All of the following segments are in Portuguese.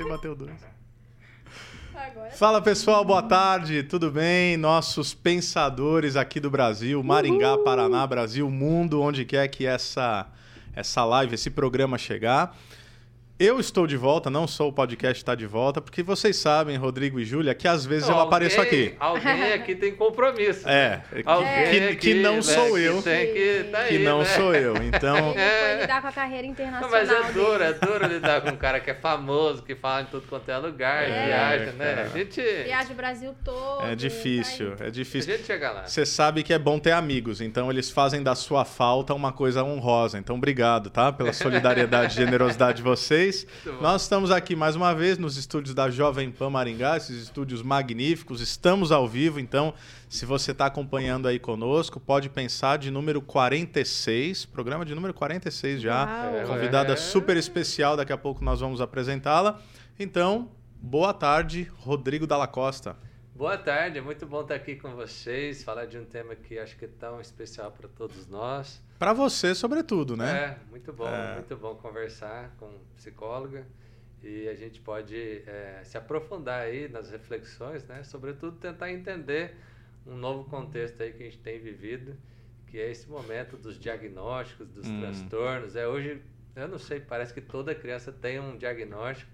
que ele bateu dois. Fala pessoal, boa tarde, tudo bem? Nossos pensadores aqui do Brasil, Maringá. Paraná, Brasil, mundo, onde quer que essa, essa live, esse programa chegar. Eu estou de volta, não sou o podcast está de volta, porque vocês sabem, Rodrigo e Júlia, que às vezes não, eu alguém, apareço aqui. Alguém aqui tem compromisso. É, alguém que, que, não né, sou eu. Que, que, tá que aí, não né? sou eu. Então. Ele foi lidar com a carreira internacional. Não, mas é duro, é duro lidar com um cara que é famoso, que fala em tudo quanto é lugar, é, viaja, né? A gente. Viaja o Brasil todo. É difícil, tá é difícil. A gente chega lá. Você sabe que é bom ter amigos, então eles fazem da sua falta uma coisa honrosa. Então, obrigado, tá? Pela solidariedade e generosidade de vocês. Nós estamos aqui mais uma vez nos estúdios da Jovem Pan Maringá, esses estúdios magníficos. Estamos ao vivo, então, se você está acompanhando aí conosco, pode pensar de número 46, programa de número 46 já. Uau. Convidada É. super especial, daqui a pouco nós vamos apresentá-la. Então, boa tarde, Rodrigo Dalla Costa. Boa tarde, é muito bom estar aqui com vocês, falar de um tema que acho que é tão especial para todos nós. Para você, sobretudo, né? É, muito bom, É. muito bom conversar com psicóloga e a gente pode é, se aprofundar aí nas reflexões, né? Sobretudo tentar entender um novo contexto aí que a gente tem vivido, que é esse momento dos diagnósticos, dos Hum. transtornos. É hoje, eu não sei, parece que toda criança tem um diagnóstico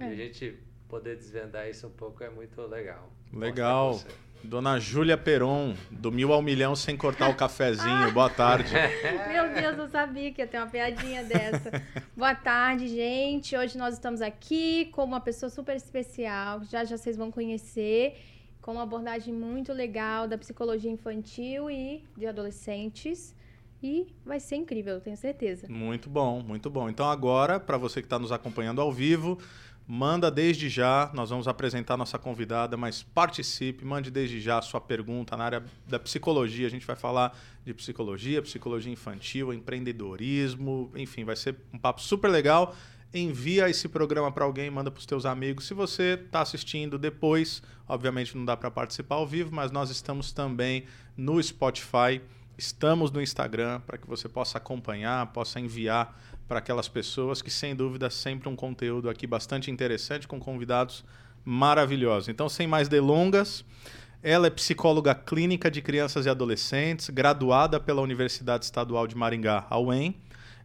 e É. a gente poder desvendar isso um pouco é muito legal. Legal. Dona Júlia Peron, do Mil ao Milhão sem cortar o cafezinho. Boa tarde. Meu Deus, eu sabia que ia ter uma piadinha dessa. Boa tarde, gente. Hoje nós estamos aqui com uma pessoa super especial. Já já vocês vão conhecer. Com uma abordagem muito legal da psicologia infantil e de adolescentes. E vai ser incrível, eu tenho certeza. Muito bom, muito bom. Então agora, para você que está nos acompanhando ao vivo, manda desde já. Nós vamos apresentar nossa convidada, mas participe, mande desde já a sua pergunta na área da psicologia. A gente vai falar de psicologia, psicologia infantil, empreendedorismo, enfim, vai ser um papo super legal. Envia esse programa para alguém, manda para os teus amigos. Se você está assistindo depois, obviamente não dá para participar ao vivo, mas nós estamos também no Spotify. Estamos no Instagram para que você possa acompanhar, possa enviar para aquelas pessoas que, sem dúvida, sempre um conteúdo aqui bastante interessante com convidados maravilhosos. Então, sem mais delongas, ela é psicóloga clínica de crianças e adolescentes, graduada pela Universidade Estadual de Maringá, a UEM.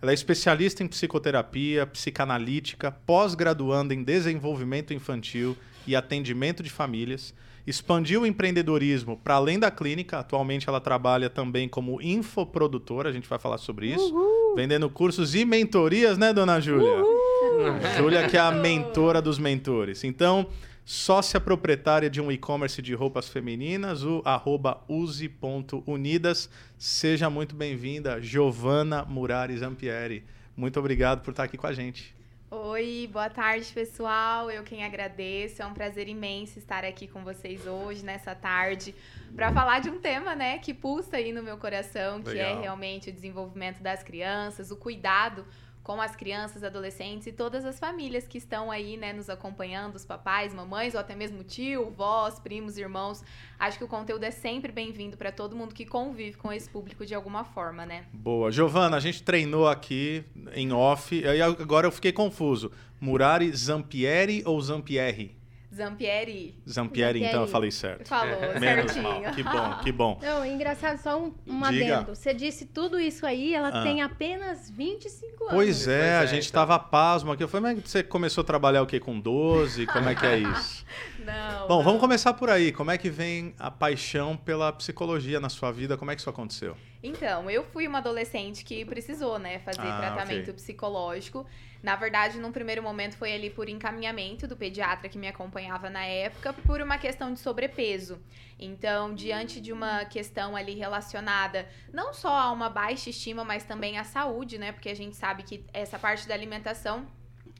Ela é especialista em psicoterapia, psicanalítica, pós-graduanda em desenvolvimento infantil e atendimento de famílias. Expandiu o empreendedorismo para além da clínica. Atualmente ela trabalha também como infoprodutora, a gente vai falar sobre isso. Vendendo cursos e mentorias, né, dona Júlia? Júlia, que é a mentora dos mentores. Então, sócia proprietária de um e-commerce de roupas femininas, o arroba use.unidas. Seja muito bem-vinda, Giovana Murari Zampieri. Muito obrigado por estar aqui com a gente. Oi, boa tarde, pessoal. Eu quem agradeço. É um prazer imenso estar aqui com vocês hoje, nessa tarde, para falar de um tema, né, que pulsa aí no meu coração, que Legal. é realmente o desenvolvimento das crianças, o cuidado com as crianças, adolescentes e todas as famílias que estão aí, né, nos acompanhando, os papais, mamães ou até mesmo tio, vós, primos, irmãos. Acho que o conteúdo é sempre bem-vindo para todo mundo que convive com esse público de alguma forma, né? Boa. Giovana, a gente treinou aqui em off, e agora eu fiquei confuso. Murari Zampieri ou Zampieri? Zampieri Zampieri, então eu falei certo. falou Menos certinho. mal. Que bom, que bom. Não, engraçado, só um, um Diga. adendo. Você disse tudo isso aí, ela Ah. tem apenas 25 anos. Pois é, Pois é, a gente então. tava pasmo aqui. Eu falei, mas você começou a trabalhar o quê? Com 12? Como é que é isso? Não. Bom, não. vamos começar por aí. Como é que vem a paixão pela psicologia na sua vida? Como é que isso aconteceu? Então, eu fui uma adolescente que precisou, né, fazer Ah, tratamento ok. psicológico. Na verdade, num primeiro momento foi ali por encaminhamento do pediatra que me acompanhava na época, por uma questão de sobrepeso. Então, diante de uma questão ali relacionada não só a uma baixa estima, mas também à saúde, né? Porque a gente sabe que essa parte da alimentação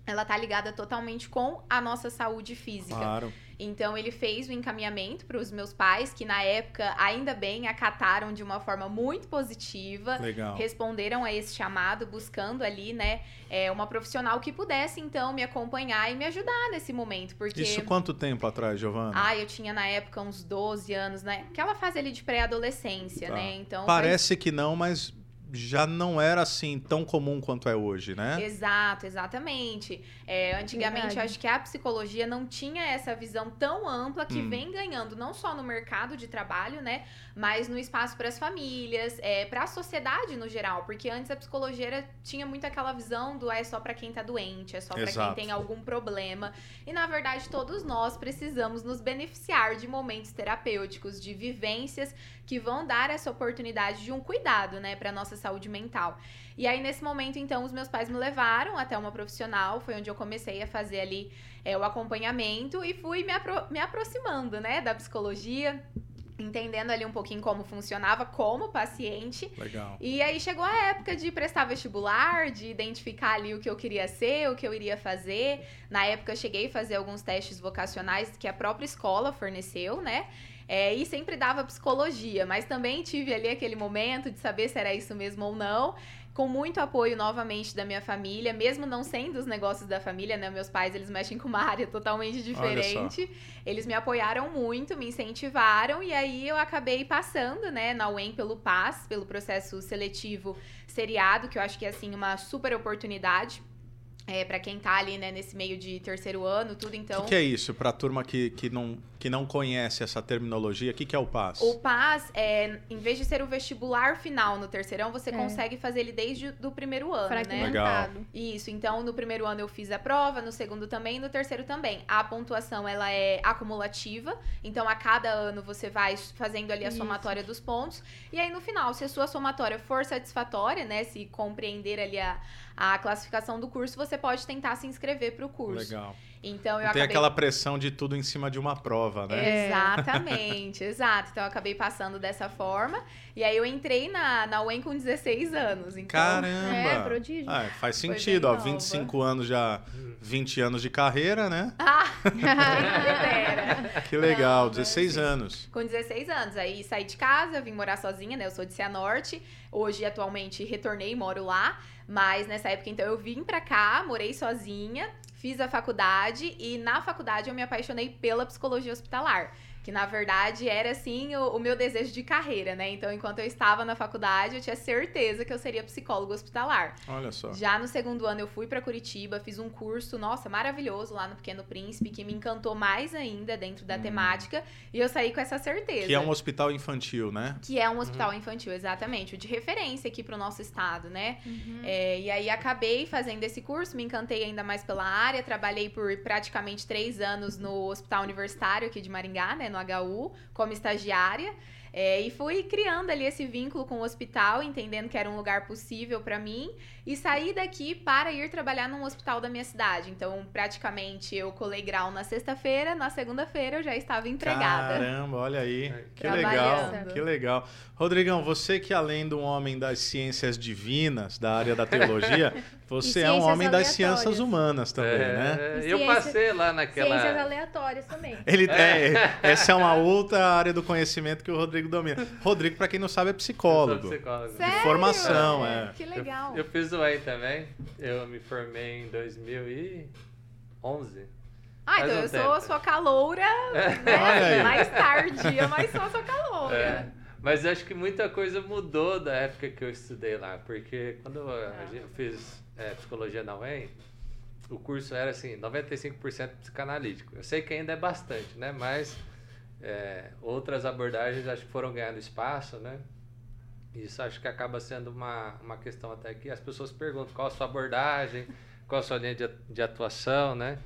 ela tá ligada totalmente com a nossa saúde física. Claro. Então ele fez o encaminhamento para os meus pais, que na época, ainda bem, acataram de uma forma muito positiva. Legal. Responderam a esse chamado, buscando ali, né, é, uma profissional que pudesse, então, me acompanhar e me ajudar nesse momento. Porque. Isso quanto tempo atrás, Giovana? Ah, eu tinha na época uns 12 anos, né? Aquela fase ali de pré-adolescência, Tá. né? Então. Parece que não, mas já não era assim tão comum quanto é hoje, né? Exato, exatamente. É, antigamente, Verdade. eu acho que a psicologia não tinha essa visão tão ampla que Hum. vem ganhando não só no mercado de trabalho, né, mas no espaço para as famílias, é, para a sociedade no geral, porque antes a psicologia tinha muito aquela visão do ah, é só para quem tá doente, é só para quem tem algum problema. E na verdade, todos nós precisamos nos beneficiar de momentos terapêuticos, de vivências que vão dar essa oportunidade de um cuidado, né, para nossa saúde mental. E aí, nesse momento, então, os meus pais me levaram até uma profissional, foi onde eu comecei a fazer ali é, o acompanhamento e fui me, apro- me aproximando, né, da psicologia, entendendo ali um pouquinho como funcionava como paciente. Legal. E aí chegou a época de prestar vestibular, de identificar ali o que eu queria ser, o que eu iria fazer. Na época eu cheguei a fazer alguns testes vocacionais que a própria escola forneceu, né? É, e sempre dava psicologia, mas também tive ali aquele momento de saber se era isso mesmo ou não. Com muito apoio novamente da minha família, mesmo não sendo os negócios da família, né? Meus pais, eles mexem com uma área totalmente diferente. Eles me apoiaram muito, me incentivaram e aí eu acabei passando, né, na UEM pelo PAS, pelo processo seletivo seriado, que eu acho que é assim uma super oportunidade. É, para quem tá ali, né, nesse meio de terceiro ano, tudo, O então. que, que é isso? Para a turma que, que, não, que não conhece essa terminologia, o que, que é o PAS? O PAS, é, em vez de ser o vestibular final no terceirão, você É. consegue fazer ele desde o primeiro ano, né? Fragmentado. Isso, então no primeiro ano eu fiz a prova, no segundo também, no terceiro também. A pontuação ela é acumulativa, então a cada ano você vai fazendo ali a Isso. somatória dos pontos. E aí no final, se a sua somatória for satisfatória, né, se compreender ali a, a classificação do curso, você pode tentar se inscrever para o curso. Legal. Então eu tem acabei aquela pressão de tudo em cima de uma prova, né? É. Exatamente, exato. Então eu acabei passando dessa forma. E aí eu entrei na, na UEM com 16 anos. Então, Caramba! É, prodígio. Ah, faz sentido, ó. nova. 25 anos já, 20 anos de carreira, né? Ah. Que legal, Não, 16 mas- anos. Com 16 anos. Aí saí de casa, vim morar sozinha, né? Eu sou de Cianorte. Hoje, atualmente, retornei moro lá. Mas nessa época, então, eu vim pra cá, morei sozinha, fiz a faculdade e na faculdade eu me apaixonei pela psicologia hospitalar. Que na verdade era assim o, o meu desejo de carreira, né? Então, enquanto eu estava na faculdade, eu tinha certeza que eu seria psicólogo hospitalar. Olha só. Já no segundo ano eu fui pra Curitiba, fiz um curso, nossa, maravilhoso lá no Pequeno Príncipe, que me encantou mais ainda dentro da temática, e eu saí com essa certeza. Hum. Que é um hospital infantil, né? Que é um hospital infantil, exatamente, o de referência aqui pro nosso estado, né? Uhum. É, e aí acabei fazendo esse curso, me encantei ainda mais pela área, trabalhei por praticamente três anos no Hospital Universitário aqui de Maringá, né, no HU, como estagiária. É, e fui criando ali esse vínculo com o hospital, entendendo que era um lugar possível para mim, e saí daqui para ir trabalhar num hospital da minha cidade. Então, praticamente, eu colei grau na sexta-feira, na segunda-feira eu já estava empregada. Caramba, olha aí. Que Trabalhando. legal, que legal. Rodrigão, você que além de um homem das ciências divinas, da área da teologia, você é um homem das ciências humanas também, né? É, E eu passei lá naquela. Ciências aleatórias também. Ele é, essa é uma outra área do conhecimento que o Rodrigo domina. Rodrigo, para quem não sabe, é Eu psicólogo. sou psicólogo. Sério? De formação, é. Que legal. Eu, eu fiz o EM também. Eu me formei em 2011. Ah, Faz então um eu sou tempo. a sua caloura, aí. né? Mais tardia, mas sou a sua caloura. É, mas acho que muita coisa mudou da época que eu estudei lá, porque quando eu fiz é, psicologia na UEM, o curso era assim, 95% psicanalítico. Eu sei que ainda é bastante, né? Mas é, outras abordagens acho que foram ganhando espaço, né? Isso acho que acaba sendo uma, uma questão até que as pessoas perguntam qual a sua abordagem, qual a sua linha de, de atuação, né?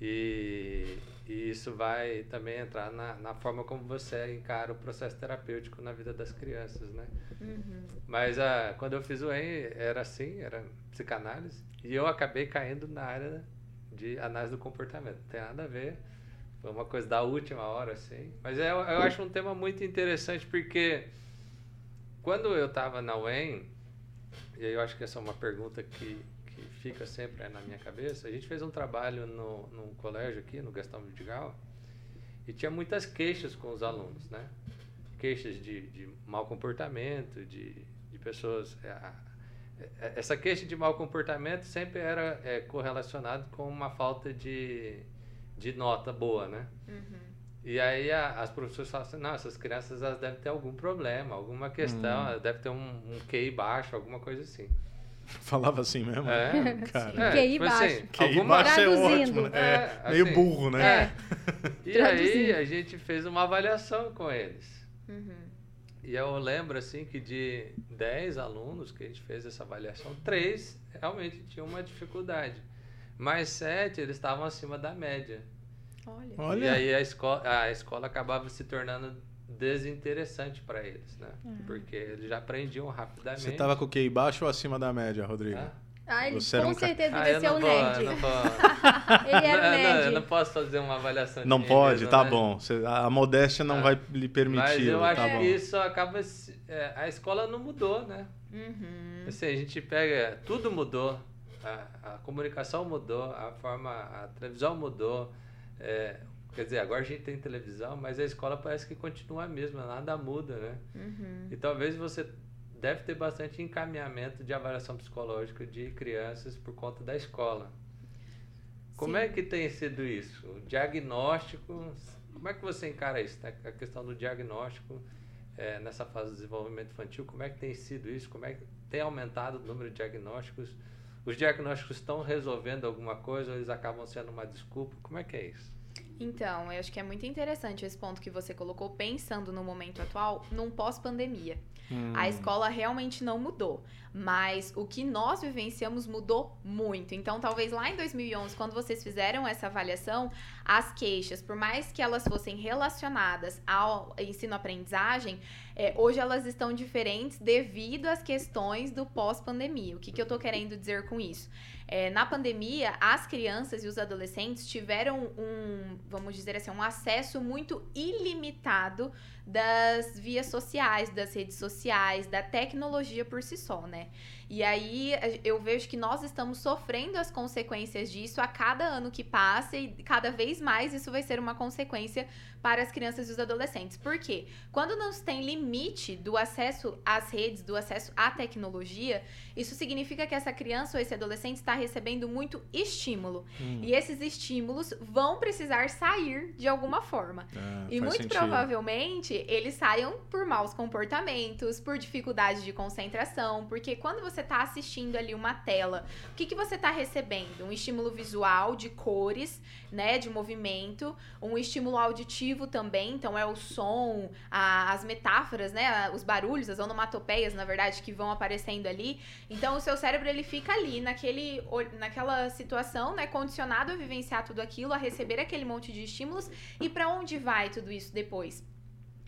E, e isso vai também entrar na, na forma como você encara o processo terapêutico na vida das crianças, né? Uhum. Mas ah, quando eu fiz o EM, era assim, era psicanálise, e eu acabei caindo na área de análise do comportamento. Não tem nada a ver, foi uma coisa da última hora, assim. Mas é, eu acho um tema muito interessante, porque quando eu estava na UEM, e aí eu acho que essa é uma pergunta que, que fica sempre aí na minha cabeça, a gente fez um trabalho no, num colégio aqui, no Gastão Vidigal, e tinha muitas queixas com os alunos, né? Queixas de, de mau comportamento, de, de pessoas... é, é, essa queixa de mau comportamento sempre era é, correlacionado com uma falta de, de nota boa, né? Uhum. E aí a, as professoras falam assim, não, essas crianças elas devem ter algum problema, alguma questão, elas devem ter um, um QI baixo, alguma coisa assim. Falava assim mesmo? É, Cara. QI tipo baixo. assim, QI alguma- baixo é Traduzindo. ótimo, né? É, É, meio assim, burro, né? É. E aí a gente fez uma avaliação com eles. Uhum. E eu lembro assim que de 10 alunos que a gente fez essa avaliação, três realmente tinham uma dificuldade. Mas sete eles estavam acima da média. Olha. Olha. E aí a escola, a escola acabava se tornando desinteressante para eles, né? Porque eles já aprendiam rapidamente. Você tava com o QI baixo ou acima da média, Rodrigo? Ah, Ah, ele Você com um certeza ah, devia eu ser o vou, nerd. eu não vou, Ele era o não, não, eu nerd. não posso fazer uma avaliação de Não pode, mesmo, tá né? bom. A modéstia não Ah. vai lhe permitir. Mas eu acho tá bom. que isso acaba. se- é, a escola não mudou, né? Uhum. Assim, a gente pega. Tudo mudou. A, a comunicação mudou, a forma. A televisão mudou. É, quer dizer, agora a gente tem televisão, mas a escola parece que continua a mesma, nada muda, né? Uhum. E talvez você deve ter bastante encaminhamento de avaliação psicológica de crianças por conta da escola. Como Sim. é que tem sido isso? O diagnóstico, como é que você encara isso? né? A questão do diagnóstico eh, nessa fase do desenvolvimento infantil, como é que tem sido isso? Como é que tem aumentado o número de diagnósticos? Os diagnósticos estão resolvendo alguma coisa ou eles acabam sendo uma desculpa? Como é que é isso? Então, eu acho que é muito interessante esse ponto que você colocou, pensando no momento atual, num pós-pandemia. Hum. A escola realmente não mudou, mas o que nós vivenciamos mudou muito. Então, talvez lá em 2011, quando vocês fizeram essa avaliação, as queixas, por mais que elas fossem relacionadas ao ensino-aprendizagem, é, hoje elas estão diferentes devido às questões do pós-pandemia. O que, que eu tô querendo dizer com isso? É, na pandemia, as crianças e os adolescentes tiveram um, vamos dizer assim, um acesso muito ilimitado das vias sociais, das redes sociais, da tecnologia por si só, né? E aí eu vejo que nós estamos sofrendo as consequências disso a cada ano que passa e cada vez mais isso vai ser uma consequência para as crianças e os adolescentes. Por quê? Quando não se tem limite do acesso às redes, do acesso à tecnologia, isso significa que essa criança ou esse adolescente está recebendo muito estímulo. Hum. E esses estímulos vão precisar sair de alguma forma. É, E muito sentido. provavelmente eles saiam por maus comportamentos, por dificuldade de concentração, porque quando você está assistindo ali uma tela, o que, que você está recebendo? Um estímulo visual de cores, né, de movimento, um estímulo auditivo também, então é o som, a- as metáforas, né, os barulhos, as onomatopeias, na verdade, que vão aparecendo ali. Então o seu cérebro ele fica ali naquele, naquela situação, né, condicionado a vivenciar tudo aquilo, a receber aquele monte de estímulos e para onde vai tudo isso depois?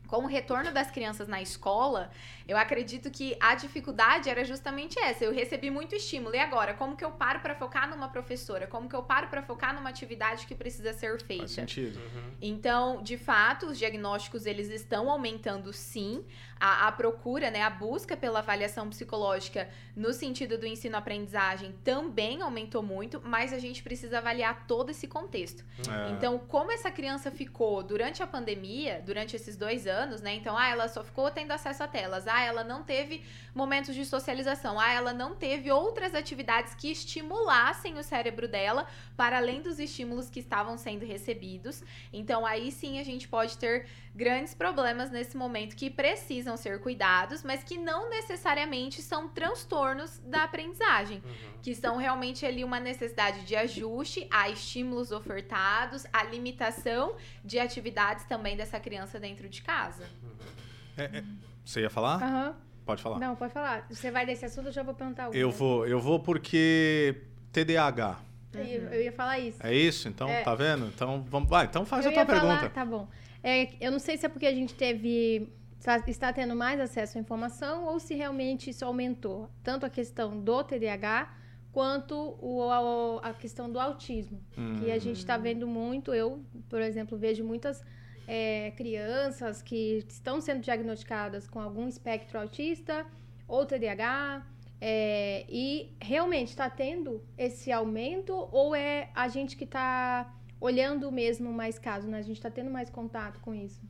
Com o retorno das crianças na escola, eu acredito que a dificuldade era justamente essa. Eu recebi muito estímulo. E agora, como que eu paro para focar numa professora? Como que eu paro para focar numa atividade que precisa ser Faz feita? sentido. Então, de fato, os diagnósticos eles estão aumentando sim. A, a procura, né, a busca pela avaliação psicológica no sentido do ensino-aprendizagem também aumentou muito, mas a gente precisa avaliar todo esse contexto. É. Então, como essa criança ficou durante a pandemia, durante esses dois anos, né? Então, ah, ela só ficou tendo acesso a telas, ah, ela não teve momentos de socialização, ah, ela não teve outras atividades que estimulassem o cérebro dela para além dos estímulos que estavam sendo recebidos. Então, aí sim a gente pode ter grandes problemas nesse momento que precisam ser cuidados, mas que não necessariamente são transtornos da aprendizagem Uhum. que são realmente ali uma necessidade de ajuste a estímulos ofertados, a limitação de atividades também dessa criança dentro de casa. É, é, Você ia falar? Aham. Pode falar. Não, pode falar. Você vai desse assunto, eu já vou perguntar alguma. Eu vou, eu vou porque TDAH. Eu ia, eu ia falar isso. É isso? Então, É. tá vendo? Então, vamos, vai, então faz eu a tua ia falar, pergunta. tá bom. É, eu não sei se é porque a gente teve está, tendo mais acesso à informação ou se realmente isso aumentou tanto a questão do TDAH quanto o, a, a questão do autismo, que a gente Hum. está vendo muito. Eu, por exemplo, vejo muitas é, crianças que estão sendo diagnosticadas com algum espectro autista ou TDAH. é, e realmente está tendo esse aumento ou é a gente que está olhando mesmo mais casos, né? A gente está tendo mais contato com isso.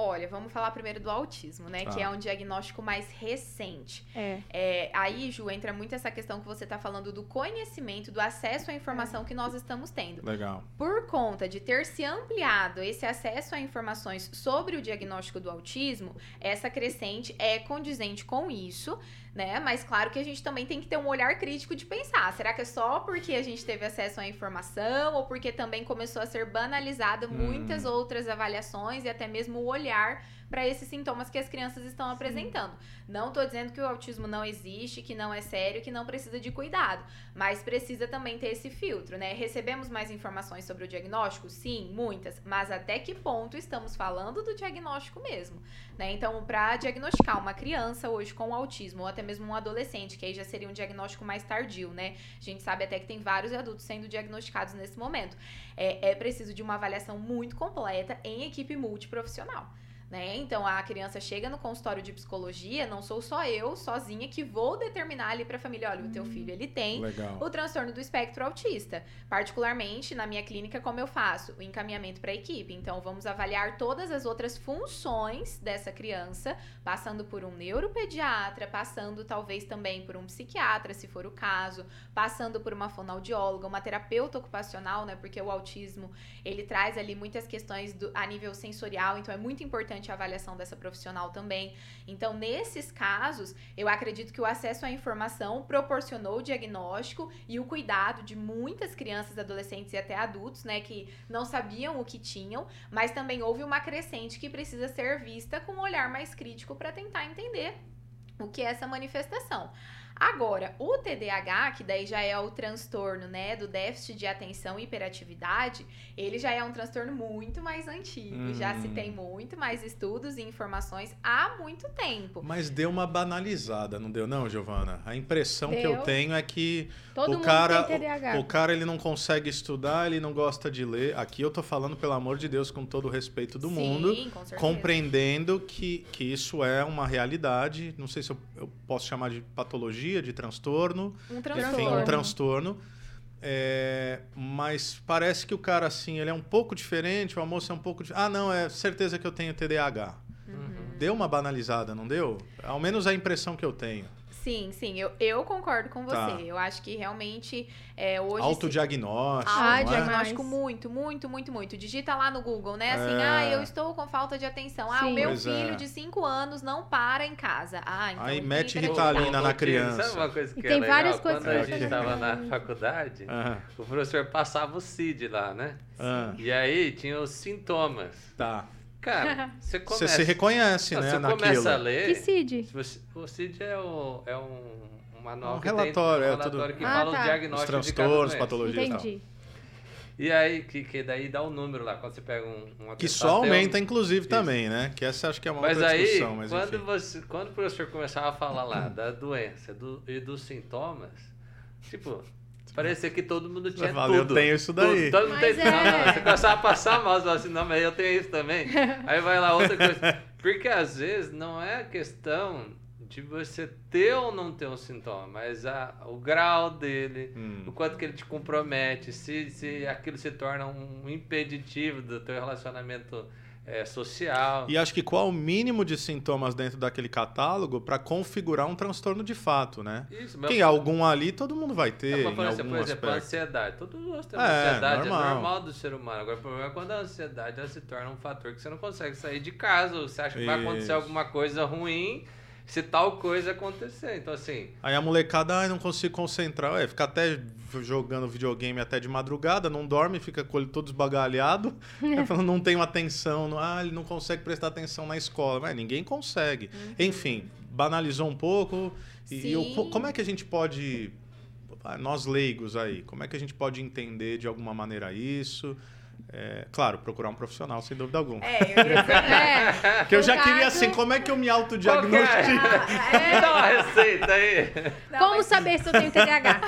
Olha, vamos falar primeiro do autismo, né? Tá. Que é um diagnóstico mais recente. É. É, aí, Ju, entra muito essa questão que você está falando do conhecimento, do acesso à informação que nós estamos tendo. Legal. Por conta de ter se ampliado esse acesso a informações sobre o diagnóstico do autismo, essa crescente é condizente com isso, né? Mas claro que a gente também tem que ter um olhar crítico de pensar, será que é só porque a gente teve acesso à informação ou porque também começou a ser banalizada Hum. muitas outras avaliações e até mesmo o olhar para esses sintomas que as crianças estão apresentando. Não tô dizendo que o autismo não existe, que não é sério, que não precisa de cuidado, mas precisa também ter esse filtro, né? Recebemos mais informações sobre o diagnóstico? Sim, muitas, mas até que ponto estamos falando do diagnóstico mesmo, né? Então, para diagnosticar uma criança hoje com autismo ou até mesmo um adolescente, que aí já seria um diagnóstico mais tardio, né? A gente sabe até que tem vários adultos sendo diagnosticados nesse momento. É, é preciso de uma avaliação muito completa em equipe multiprofissional. Né? Então a criança chega no consultório de psicologia, não sou só eu sozinha que vou determinar ali para a família, olha, o teu filho ele tem Legal. o transtorno do espectro autista. Particularmente na minha clínica, como eu faço? O encaminhamento para a equipe. Então, vamos avaliar todas as outras funções dessa criança, passando por um neuropediatra, passando talvez também por um psiquiatra, se for o caso, passando por uma fonoaudióloga, uma terapeuta ocupacional, né? Porque o autismo, ele traz ali muitas questões do, a nível sensorial, então é muito importante a avaliação dessa profissional também. Então, nesses casos, eu acredito que o acesso à informação proporcionou o diagnóstico e o cuidado de muitas crianças, adolescentes e até adultos, né, que não sabiam o que tinham, mas também houve uma crescente que precisa ser vista com um olhar mais crítico para tentar entender o que é essa manifestação. Agora, o TDAH, que daí já é o transtorno, né, do déficit de atenção e hiperatividade, ele já é um transtorno muito mais antigo, já se Hum. tem muito mais estudos e informações há muito tempo. Mas deu uma banalizada, não deu não, Giovana? A impressão que eu Deu. tenho é que Todo o cara, TDAH. o cara ele não consegue estudar, ele não gosta de ler. Aqui eu tô falando pelo amor de Deus com todo o respeito do Sim, mundo, com certeza. compreendendo que, que isso é uma realidade. Não sei se eu, eu posso chamar de patologia, de transtorno, Um enfim, transtorno. um transtorno. É, mas parece que o cara assim, ele é um pouco diferente, o almoço é um pouco, ah, não, é certeza que eu tenho TDAH. Uhum. Deu uma banalizada, não deu? Ao menos a impressão que eu tenho. Sim, sim, eu, eu concordo com você. Tá. Eu acho que realmente é, hoje. se- Autodiagnóstico, Ah, não é? Autodiagnóstico Demais. muito, muito, muito, muito. Digita lá no Google, né? Assim, É. ah, eu estou com falta de atenção. Ah, Sim. o meu Pois filho é. de 5 anos não para em casa. Ah, então. Aí ele mete Ritalina na criança. Sabe uma coisa que E é tem legal? várias coisas Quando a gente estava na faculdade, Ah, o professor passava o CID lá, né? ah, E aí tinha os sintomas. tá. Cara, você começa... Você se reconhece, Não, né, você naquilo. começa a ler... Que Cid? se você- o CID é, o, é um, um manual Um que tem- relatório, é um relatório tudo- que Ah, fala tá. o Os diagnóstico de cada transtornos, doença. patologias e tal. Entendi. E aí, que, que daí dá o número lá, quando você pega um, uma Que só tem um- aumenta, inclusive, Isso. também, né? Que essa acho que é uma Mas outra aí, discussão, mas quando, enfim. você, quando o professor começava a falar lá da doença do, e dos sintomas, tipo, parecia que todo mundo tinha fala, "Eu tudo. tenho isso daí." Tudo, todo mundo Mas tem não, é. não, Você começava a passar mal, você assim, não, mas eu tenho isso também. Aí vai lá outra coisa. Porque às vezes não é a questão de você ter ou não ter um sintoma, mas a, o grau dele, Hum. o quanto que ele te compromete, se, se aquilo se torna um impeditivo do teu relacionamento eh, social. E acho que qual o mínimo de sintomas dentro daquele catálogo para configurar um transtorno de fato, né? Isso, Porque algum ali todo mundo vai É, ter, mas, em por exemplo, algum por exemplo, a ansiedade. Todos nós temos É, ansiedade, normal. é normal do ser humano. Agora, o problema é quando a ansiedade ela se torna um fator que você não consegue sair de casa, ou você acha que vai acontecer Isso. alguma coisa ruim se tal coisa acontecer. Então, assim, Aí a molecada, ai, não consigo concentrar. Ué, fica até jogando videogame até de madrugada, não dorme, fica com olho todo esbagalhado. Aí fala, não tem atenção. não- Ah, ele não consegue prestar atenção na escola. Mas ninguém consegue. Enfim, banalizou um pouco. E, e Sim. como é que a gente pode... ah, Nós leigos aí, como é que a gente pode entender de alguma maneira isso? É, claro, procurar um profissional, sem dúvida alguma. É, eu queria dizer. É. Porque eu já queria assim, como é que eu me autodiagnostico? que é? Me dá uma receita aí. Não, Como mas- saber se eu tenho TDAH?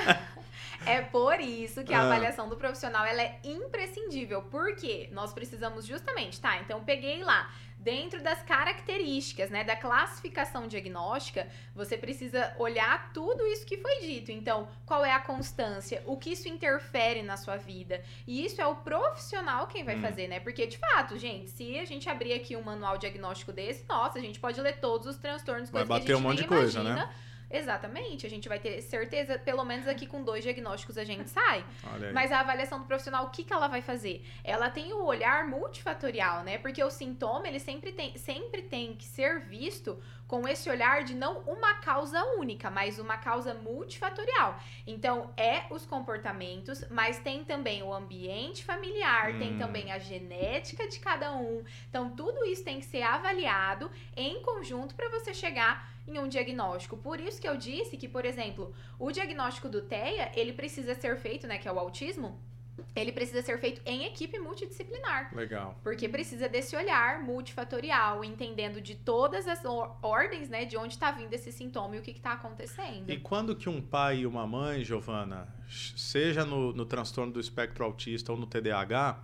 É por isso que a Ah. avaliação do profissional ela é imprescindível. Porque nós precisamos justamente, tá? Então peguei lá, dentro das características, né, da classificação diagnóstica, você precisa olhar tudo isso que foi dito. Então, qual é a constância? O que isso interfere na sua vida? E isso é o profissional quem vai hum. fazer, né? Porque, de fato, gente, se a gente abrir aqui um manual diagnóstico desse, nossa, a gente pode ler todos os transtornos, vai bater um monte de coisa, né? imagina, né? Exatamente, a gente vai ter certeza, pelo menos aqui com dois diagnósticos a gente sai. Mas a avaliação do profissional, o que, que ela vai fazer? Ela tem o olhar multifatorial, né? Porque o sintoma, ele sempre tem, sempre tem que ser visto com esse olhar de não uma causa única, mas uma causa multifatorial. Então, é os comportamentos, mas tem também o ambiente familiar, hum. tem também a genética de cada um. Então, tudo isso tem que ser avaliado em conjunto para você chegar em um diagnóstico. Por isso que eu disse que, por exemplo, o diagnóstico do TEA, ele precisa ser feito, né, que é o autismo, ele precisa ser feito em equipe multidisciplinar. Legal. Porque precisa desse olhar multifatorial, entendendo de todas as ordens, né, de onde está vindo esse sintoma e o que está acontecendo. E quando que um pai e uma mãe, Giovana, seja no, no transtorno do espectro autista ou no TDAH,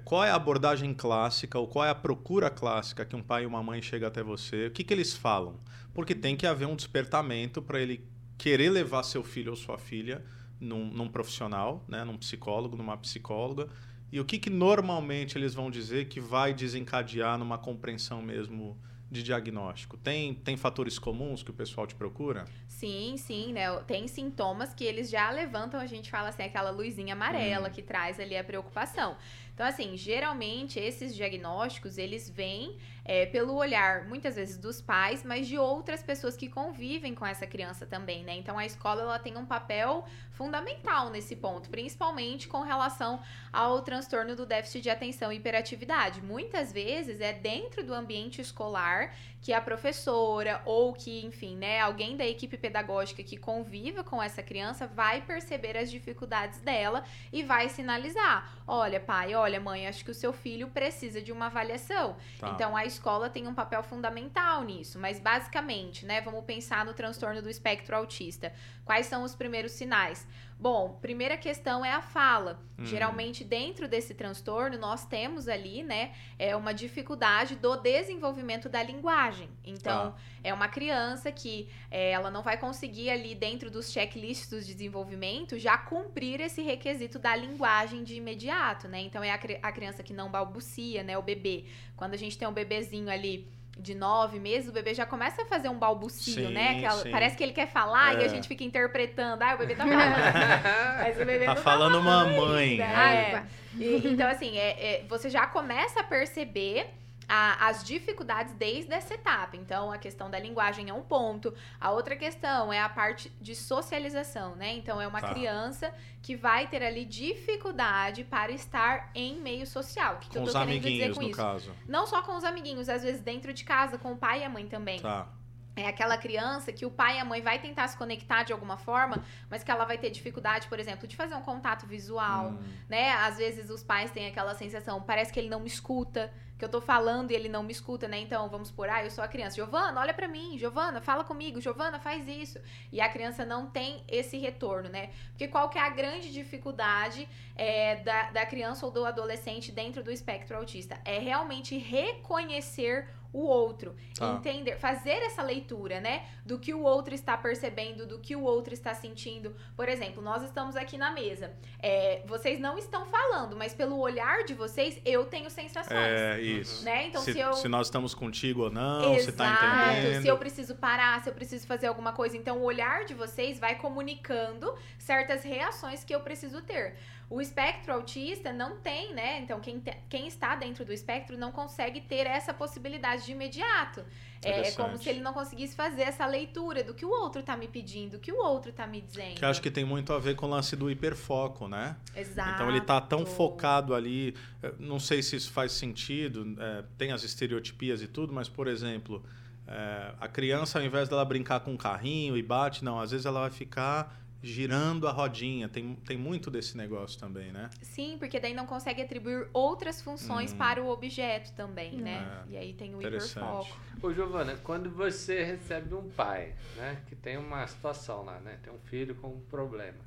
qual é a abordagem clássica ou qual é a procura clássica que um pai e uma mãe chegam até você? O que, que eles falam? Porque tem que haver um despertamento para ele querer levar seu filho ou sua filha num, num, profissional, né, num psicólogo, numa psicóloga. E o que, que normalmente eles vão dizer que vai desencadear numa compreensão mesmo de diagnóstico? Tem, tem fatores comuns que o pessoal te procura? Sim, sim, né? Tem sintomas que eles já levantam, a gente fala assim, aquela luzinha amarela hum. que traz ali a preocupação. Então, assim, geralmente esses diagnósticos eles vêm é, pelo olhar, muitas vezes, dos pais, mas de outras pessoas que convivem com essa criança também, né? Então, a escola ela tem um papel fundamental nesse ponto, principalmente com relação ao transtorno do déficit de atenção e hiperatividade. Muitas vezes é dentro do ambiente escolar que a professora ou que, enfim, né, alguém da equipe pedagógica que conviva com essa criança vai perceber as dificuldades dela e vai sinalizar: olha, pai, olha, mãe, acho que o seu filho precisa de uma avaliação. Tá. Então a escola tem um papel fundamental nisso, mas basicamente, né, vamos pensar no transtorno do espectro autista. Quais são os primeiros sinais? Bom, primeira questão é a fala. Hum. Geralmente, dentro desse transtorno, nós temos ali, né, é uma dificuldade do desenvolvimento da linguagem. Então, ah. é uma criança que é, ela não vai conseguir ali, dentro dos checklists de desenvolvimento, já cumprir esse requisito da linguagem de imediato, né? Então, é a, a criança que não balbucia, né, o bebê. Quando a gente tem um bebezinho ali de nove meses, o bebê já começa a fazer um balbucio, sim, né? Aquela, parece que ele quer falar é. e a gente fica interpretando. Ah, o bebê tá falando. Mas o bebê tá não falando tá falando mamãe. É. E, então, assim, é, é, você já começa a perceber a, as dificuldades desde essa etapa. Então, a questão da linguagem é um ponto. A outra questão é a parte de socialização, né? Então, é uma tá. criança que vai ter ali dificuldade para estar em meio social. Que com que eu tô os amiguinhos, no isso? caso. Não só com os amiguinhos, às vezes dentro de casa, com o pai e a mãe também. Tá. É aquela criança que o pai e a mãe vai tentar se conectar de alguma forma, mas que ela vai ter dificuldade, por exemplo, de fazer um contato visual, hum. né? Às vezes os pais têm aquela sensação, parece que ele não me escuta, que eu tô falando e ele não me escuta, né? Então, vamos por, ah, eu sou a criança. Giovana, olha para mim. Giovana, fala comigo. Giovana, faz isso. E a criança não tem esse retorno, né? Porque qual que é a grande dificuldade é, da, da criança ou do adolescente dentro do espectro autista? É realmente reconhecer o outro, tá. entender, fazer essa leitura, né, do que o outro está percebendo, do que o outro está sentindo. Por exemplo, nós estamos aqui na mesa, é, vocês não estão falando, mas pelo olhar de vocês eu tenho sensações. É isso. Né? Então se, se, eu... se nós estamos contigo ou não, Exato, se tá entendendo. Se eu preciso parar, se eu preciso fazer alguma coisa, então o olhar de vocês vai comunicando certas reações que eu preciso ter. O espectro autista não tem, né? Então, quem, te, quem está dentro do espectro não consegue ter essa possibilidade de imediato. É, como se ele não conseguisse fazer essa leitura do que o outro está me pedindo, do que o outro está me dizendo. Que acho que tem muito a ver com o lance do hiperfoco, né? Exato. Então ele está tão focado ali. Eh, não sei se isso faz sentido, é, tem as estereotipias e tudo, mas, por exemplo, é, a criança, ao invés dela brincar com um carrinho e bate, não, às vezes ela vai ficar girando a rodinha. Tem, tem muito desse negócio também, né? Sim, porque daí não consegue atribuir outras funções hum. para o objeto também, né? É. E aí tem o hiperfoco. Ô, Giovana, quando você recebe um pai, né, que tem uma situação lá, né, tem um filho com um problema,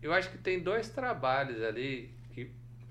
eu acho que tem dois trabalhos ali que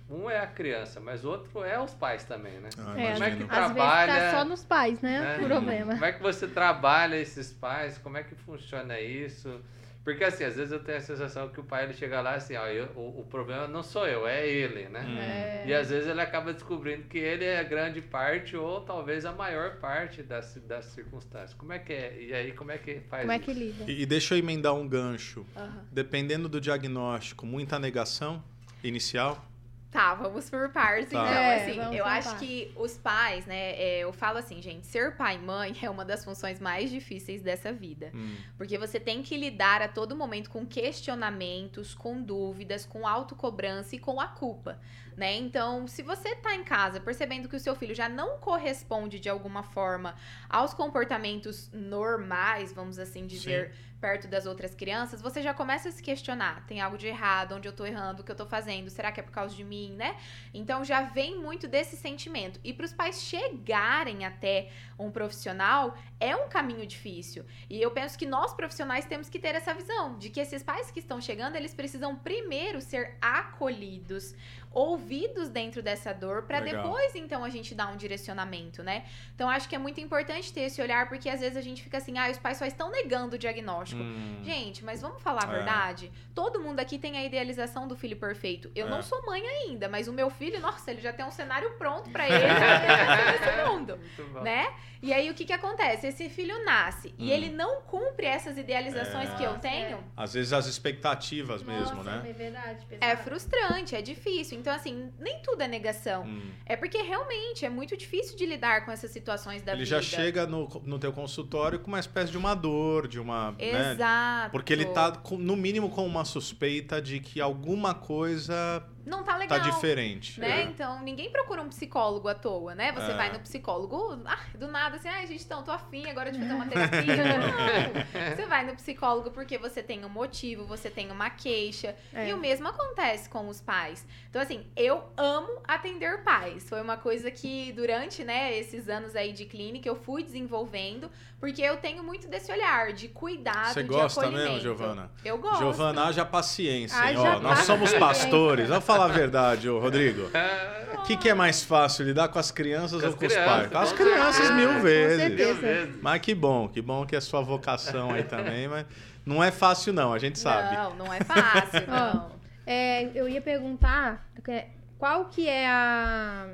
um é a criança, mas o outro é os pais também, né? Ah, É, Como é que imagino. Às vezes trabalha- tá só nos pais, né? né? O problema. Como é que você trabalha esses pais? Como é que funciona isso? Porque assim, às vezes eu tenho a sensação que o pai ele chega lá assim, ó, eu- o, o problema não sou eu, é ele, né? Hum. É. E às vezes ele acaba descobrindo que ele é a grande parte ou talvez a maior parte das, das circunstâncias. Como é que é? E aí como é que faz Como é isso? que lida? E, e deixa eu emendar um gancho. Aham. Dependendo do diagnóstico, muita negação inicial. Tá, vamos por partes, Tá. então. É, assim, eu acho que os pais, né? é, eu falo assim, gente, ser pai e mãe é uma das funções mais difíceis dessa vida. Hum. Porque você tem que lidar a todo momento com questionamentos, com dúvidas, com autocobrança e com a culpa, né? Então, se você tá em casa percebendo que o seu filho já não corresponde de alguma forma aos comportamentos normais, vamos assim dizer, perto das outras crianças, você já começa a se questionar: tem algo de errado, onde eu tô errando, o que eu tô fazendo, será que é por causa de mim, né? Então já vem muito desse sentimento. E para os pais chegarem até um profissional é um caminho difícil. E eu penso que nós profissionais temos que ter essa visão de que esses pais que estão chegando, eles precisam primeiro ser acolhidos, ouvidos dentro dessa dor, para depois então a gente dar um direcionamento, né? Então acho que é muito importante ter esse olhar, porque às vezes a gente fica assim, ah, os pais só estão negando o diagnóstico. Hum. Gente, mas vamos falar a É. verdade? Todo mundo aqui tem a idealização do filho perfeito. Eu É. não sou mãe ainda, mas o meu filho, nossa, ele já tem um cenário pronto pra ele ele nesse mundo, né? E aí o que que acontece? Esse filho nasce e Hum. ele não cumpre essas idealizações É. que eu tenho. é. Às vezes as expectativas mesmo, Nossa, né? É verdade. É frustrante, é difícil. Então, assim, nem tudo é negação. Hum. É porque realmente é muito difícil de lidar com essas situações da Ele vida. já chega no, no teu consultório com uma espécie de uma dor, de uma. né? Exato. Porque ele tá, com- no mínimo, com uma suspeita de que alguma coisa Não tá tá legal. diferente. Né? Então, ninguém procura um psicólogo à toa, né? Você É. vai no psicólogo, ah, do nada, assim, ai, gente, então, tô afim agora de fazer uma terapia. Não. Você vai no psicólogo porque você tem um motivo, você tem uma queixa. É. E o mesmo acontece com os pais. Então, assim, eu amo atender pais. Foi uma coisa que, durante, né, esses anos aí de clínica, eu fui desenvolvendo, porque eu tenho muito desse olhar de cuidado, Você de gosta mesmo, Giovana? Eu gosto. Giovana, haja paciência, hein? Haja Ó, nós somos paciência. pastores. Vamos falar a verdade, ô Rodrigo. Ah, O que, que é mais fácil, lidar com as crianças Com ou as com os crianças, pais? Com as crianças certeza. mil Com vezes. certeza. mil vezes. Mas que bom, que bom que é sua vocação aí também, mas não é fácil não, a gente sabe. Não, não é fácil, não. É, eu ia perguntar que- qual que é a.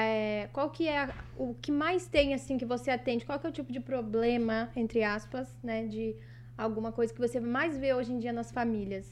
é, qual que é a- o que mais tem assim que você atende? Qual que é o tipo de problema, entre aspas, né? De alguma coisa que você mais vê hoje em dia nas famílias?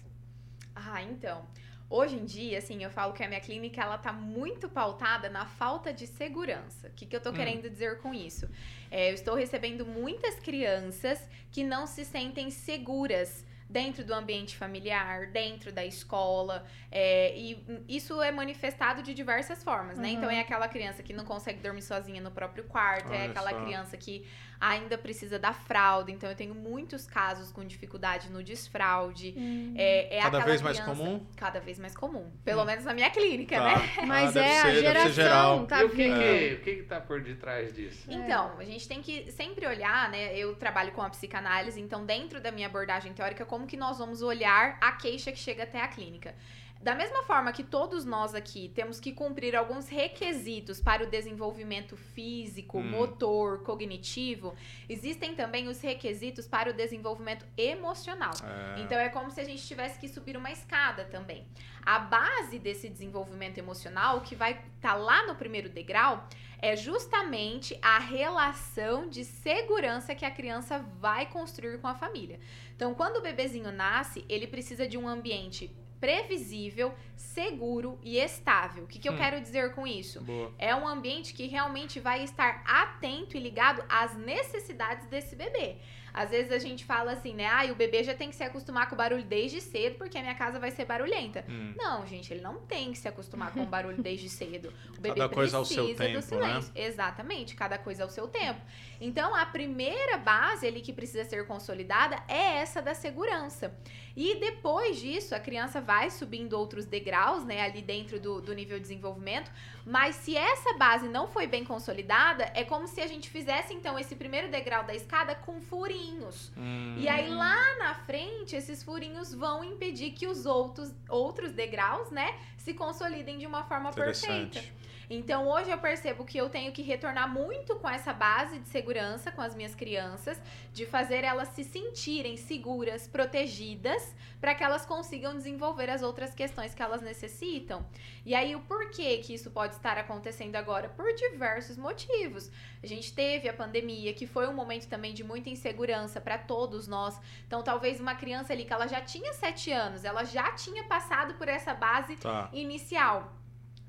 Ah, então. Hoje em dia, assim, eu falo que a minha clínica ela tá muito pautada na falta de segurança. O que, que eu tô Hum. querendo dizer com isso? É, eu estou recebendo muitas crianças que não se sentem seguras dentro do ambiente familiar, dentro da escola, é, e isso é manifestado de diversas formas, né? Uhum. Então é aquela criança que não consegue dormir sozinha no próprio quarto, é Olha aquela só. criança que ainda precisa da fralda, então eu tenho muitos casos com dificuldade no desfraude, é, é Cada aquela vez mais criança- comum? Cada vez mais comum. Pelo Hum. menos na minha clínica, Tá. né? Mas Ah, é ser- a geração, geral. tá e o que, que, o que que tá por detrás disso? Então, a gente tem que sempre olhar, né? Eu trabalho com a psicanálise, então dentro da minha abordagem teórica, como que nós vamos olhar a queixa que chega até a clínica. Da mesma forma que todos nós aqui temos que cumprir alguns requisitos para o desenvolvimento físico, Hum. motor, cognitivo, existem também os requisitos para o desenvolvimento emocional. É, Então é como se a gente tivesse que subir uma escada também. A base desse desenvolvimento emocional, que vai estar lá no primeiro degrau, é justamente a relação de segurança que a criança vai construir com a família. Então, quando o bebezinho nasce, ele precisa de um ambiente previsível, seguro e estável. O que, que eu Hum. quero dizer com isso? boa. É um ambiente que realmente vai estar atento e ligado às necessidades desse bebê. Às vezes a gente fala assim, né? Ah, o bebê já tem que se acostumar com o barulho desde cedo, porque a minha casa vai ser barulhenta. Hum. Não, gente, ele não tem que se acostumar com o barulho desde cedo. O bebê Cada coisa ao seu tempo, né? silêncio. Exatamente, cada coisa ao seu tempo. Então, a primeira base ali que precisa ser consolidada é essa da segurança. E depois disso, a criança vai subindo outros degraus, né, ali dentro do, do nível de desenvolvimento. Mas se essa base não foi bem consolidada, é como se a gente fizesse, então, esse primeiro degrau da escada com furinhos. Hum. E aí lá na frente, esses furinhos vão impedir que os outros, outros degraus, né, se consolidem de uma forma perfeita. Então hoje eu percebo que eu tenho que retornar muito com essa base de segurança com as minhas crianças, de fazer elas se sentirem seguras, protegidas, para que elas consigam desenvolver as outras questões que elas necessitam. E aí o porquê que isso pode estar acontecendo agora? Por diversos motivos. A gente teve a pandemia, que foi um momento também de muita insegurança para todos nós. Então talvez uma criança ali que ela já tinha sete anos, ela já tinha passado por essa base Tá. inicial.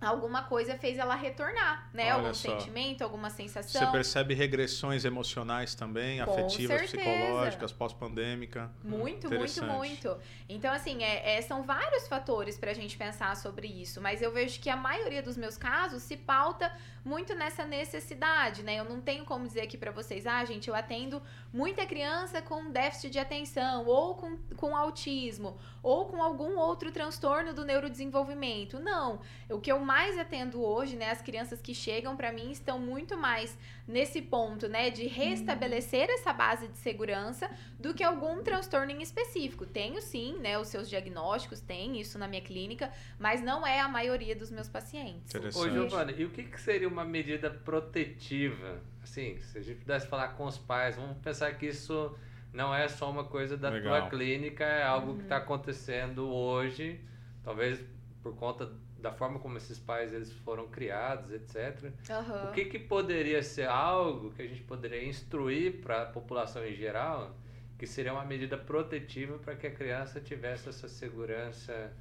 Alguma coisa fez ela retornar, né? Olha Algum só. sentimento, alguma Você sensação. percebe regressões emocionais também, Com afetivas, certeza. psicológicas, pós-pandêmica. Muito, muito, muito. Então, assim, é, é- são vários fatores pra gente pensar sobre isso. Mas eu vejo que a maioria dos meus casos se pauta muito nessa necessidade, né? Eu não tenho como dizer aqui pra vocês, ah, gente, eu atendo muita criança com déficit de atenção, ou com, com autismo, ou com algum outro transtorno do neurodesenvolvimento. Não. O que eu mais atendo hoje, né? As crianças que chegam pra mim estão muito mais nesse ponto, né? De restabelecer essa base de segurança do que algum transtorno em específico. Tenho sim, né? Os seus diagnósticos, tem isso na minha clínica, mas não é a maioria dos meus pacientes. Ô. Giovana, e o que, que seria uma medida protetiva? Assim, se a gente pudesse falar com os pais, vamos pensar que isso não é só uma coisa da Legal. tua clínica, é algo Uhum. que está acontecendo hoje, talvez por conta da forma como esses pais eles foram criados, etc. Aham. O que, que poderia ser algo que a gente poderia instruir para a população em geral, que seria uma medida protetiva para que a criança tivesse essa segurança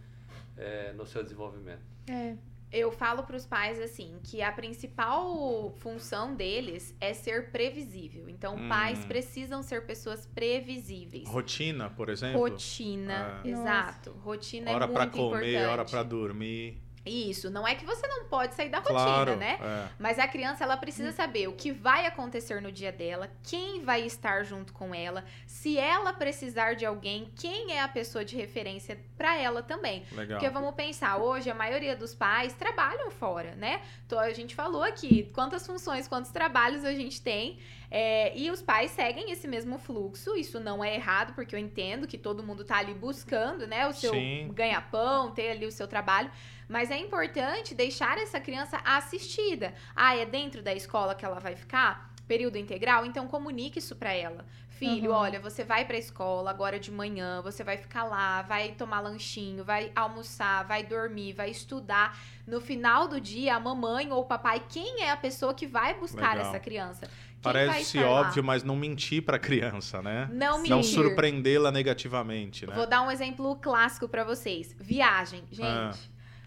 eh, no seu desenvolvimento? É. Eu falo para os pais assim que a principal função deles é ser previsível. Então, Hum. pais precisam ser pessoas previsíveis. Rotina, por exemplo. Rotina, Ah. exato. Rotina hora é muito pra comer, importante. hora pra dormir. Isso, não é que você não pode sair da rotina, Claro. né? é. Mas a criança ela precisa saber o que vai acontecer no dia dela, quem vai estar junto com ela, se ela precisar de alguém, quem é a pessoa de referência para ela também. Legal. Porque vamos pensar, hoje a maioria dos pais trabalham fora, né? Então a gente falou aqui quantas funções, quantos trabalhos a gente tem. é, e os pais seguem esse mesmo fluxo. Isso não é errado, porque eu entendo que todo mundo tá ali buscando, né? O seu ganha-pão, ter ali o seu trabalho. Mas é importante deixar essa criança assistida. Ah, é dentro da escola que ela vai ficar? Período integral? Então comunique isso pra ela. Filho, Uhum. olha, você vai pra escola agora de manhã, você vai ficar lá, vai tomar lanchinho, vai almoçar, vai dormir, vai estudar. No final do dia, a mamãe ou o papai, quem é a pessoa que vai buscar Legal. essa criança? Quem Parece estar lá? óbvio, mas não mentir pra criança, né? Não Não mentir. surpreendê-la negativamente, né? Vou dar um exemplo clássico pra vocês. Viagem, gente. Ah.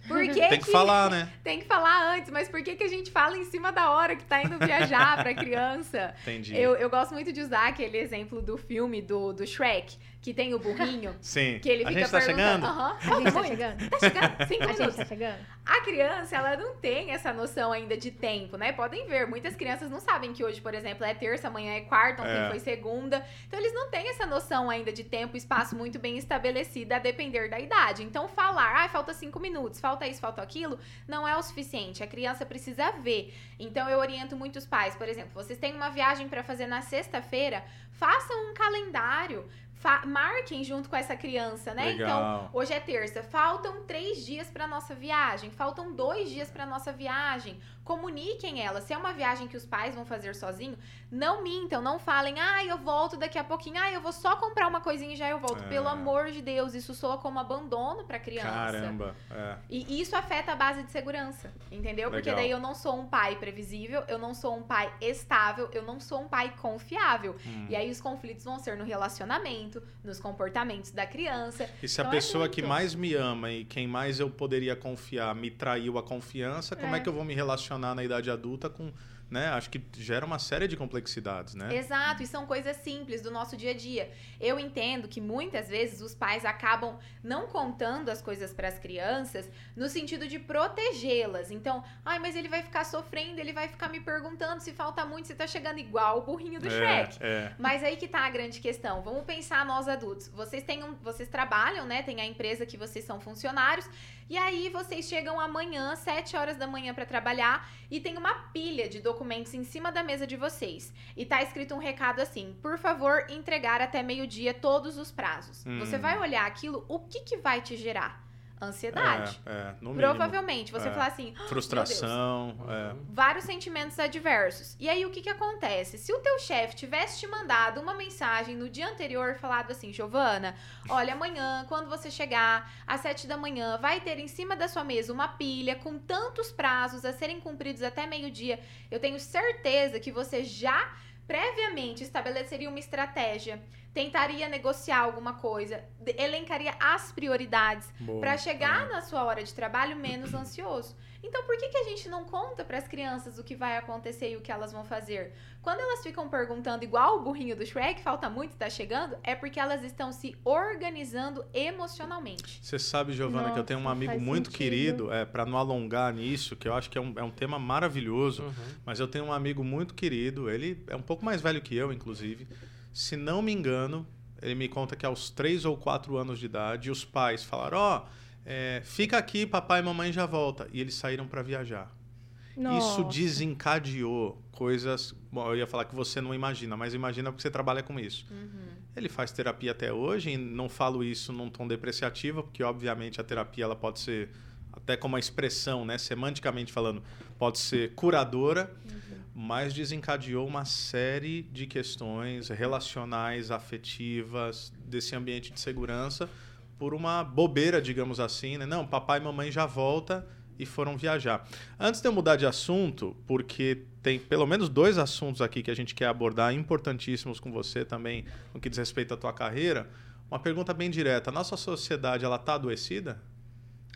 Por que Tem que falar, né? Tem que falar antes, mas por que, que a gente fala em cima da hora que tá indo viajar pra criança? Entendi. Eu, eu gosto muito de usar aquele exemplo do filme do, do Shrek, que tem o burrinho, Sim. que ele a fica gente tá perguntando. chegando? Aham, A gente tá chegando? Tá chegando, cinco A gente minutos. tá chegando? A criança, ela não tem essa noção ainda de tempo, né? Podem ver, muitas crianças não sabem que hoje, por exemplo, é terça, amanhã é quarta, ontem É. foi segunda. Então, eles não têm essa noção ainda de tempo espaço muito bem estabelecida a depender da idade. Então, falar, ah, falta cinco minutos, falta isso, falta aquilo, não é o suficiente. A criança precisa ver. Então, eu oriento muitos pais, por exemplo, vocês têm uma viagem para fazer na sexta-feira, façam um calendário. Marquem junto com essa criança, né? Então, Legal. Hoje é terça, faltam três dias para nossa viagem, faltam dois dias para nossa viagem. Comuniquem ela. Se é uma viagem que os pais vão fazer sozinho, não mintam, não falem, ah, eu volto daqui a pouquinho, ah, eu vou só comprar uma coisinha e já eu volto. É. Pelo amor de Deus, isso soa como abandono para criança. Caramba. É. E isso afeta a base de segurança, entendeu? Porque Legal. daí eu não sou um pai previsível, eu não sou um pai estável, eu não sou um pai confiável. Hum. E aí os conflitos vão ser no relacionamento, nos comportamentos da criança. E se a Então é pessoa que muito. mais me ama e quem mais eu poderia confiar me traiu a confiança, como é, É. que eu vou me relacionar na idade adulta com, né? Acho que gera uma série de complexidades, né? Exato, e são coisas simples do nosso dia a dia. Eu entendo que muitas vezes os pais acabam não contando as coisas para as crianças no sentido de protegê-las. Então, ai, mas ele vai ficar sofrendo, ele vai ficar me perguntando se falta muito, se tá chegando igual o burrinho do Shrek. É, é. Mas aí que tá a grande questão. Vamos pensar nós adultos. Vocês têm um, vocês trabalham, né? Tem a empresa que vocês são funcionários. E aí vocês chegam amanhã, 7 horas da manhã para trabalhar e tem uma pilha de documentos em cima da mesa de vocês. E tá escrito um recado assim: "Por favor, entregar até meio-dia todos os prazos". Hum. Você vai olhar aquilo, o que que vai te gerar? Ansiedade. É, é, no mínimo. Provavelmente você É. falar assim, Frustração. é. vários sentimentos adversos. E aí o que que acontece? Se o teu chefe tivesse te mandado uma mensagem no dia anterior falado assim, Giovana, olha, amanhã, quando você chegar às sete da manhã, vai ter em cima da sua mesa uma pilha com tantos prazos a serem cumpridos até meio-dia. Eu tenho certeza que você já previamente estabeleceria uma estratégia, tentaria negociar alguma coisa, de- elencaria as prioridades Boa. Pra chegar na sua hora de trabalho menos ansioso. Então, por que, que a gente não conta para as crianças o que vai acontecer e o que elas vão fazer? Quando elas ficam perguntando igual o burrinho do Shrek, falta muito, tá chegando, é porque elas estão se organizando emocionalmente. Você sabe, Giovana, que eu tenho um Nossa, amigo muito sentido. querido, é, para não alongar nisso, que eu acho que é um, é um tema maravilhoso, Uhum. mas eu tenho um amigo muito querido, ele é um pouco mais velho que eu, inclusive. Se não me engano, ele me conta que aos 3 ou 4 anos de idade, os pais falaram: Ó, é, fica aqui, papai e mamãe já volta. E eles saíram para viajar. Isso Nossa. desencadeou coisas. Bom, eu ia falar que você não imagina, mas imagina porque você trabalha com isso. Ele faz terapia até hoje, e não falo isso num tom depreciativo, porque obviamente a terapia ela pode ser, até como uma expressão, né, semanticamente falando, pode ser curadora, mas desencadeou uma série de questões relacionais, afetivas, desse ambiente de segurança, por uma bobeira, digamos assim, né? Não, papai e mamãe já volta e foram viajar. Antes de eu mudar de assunto, porque tem pelo menos dois assuntos aqui que a gente quer abordar importantíssimos com você também, no que diz respeito à tua carreira. Uma pergunta bem direta: a nossa sociedade ela tá adoecida?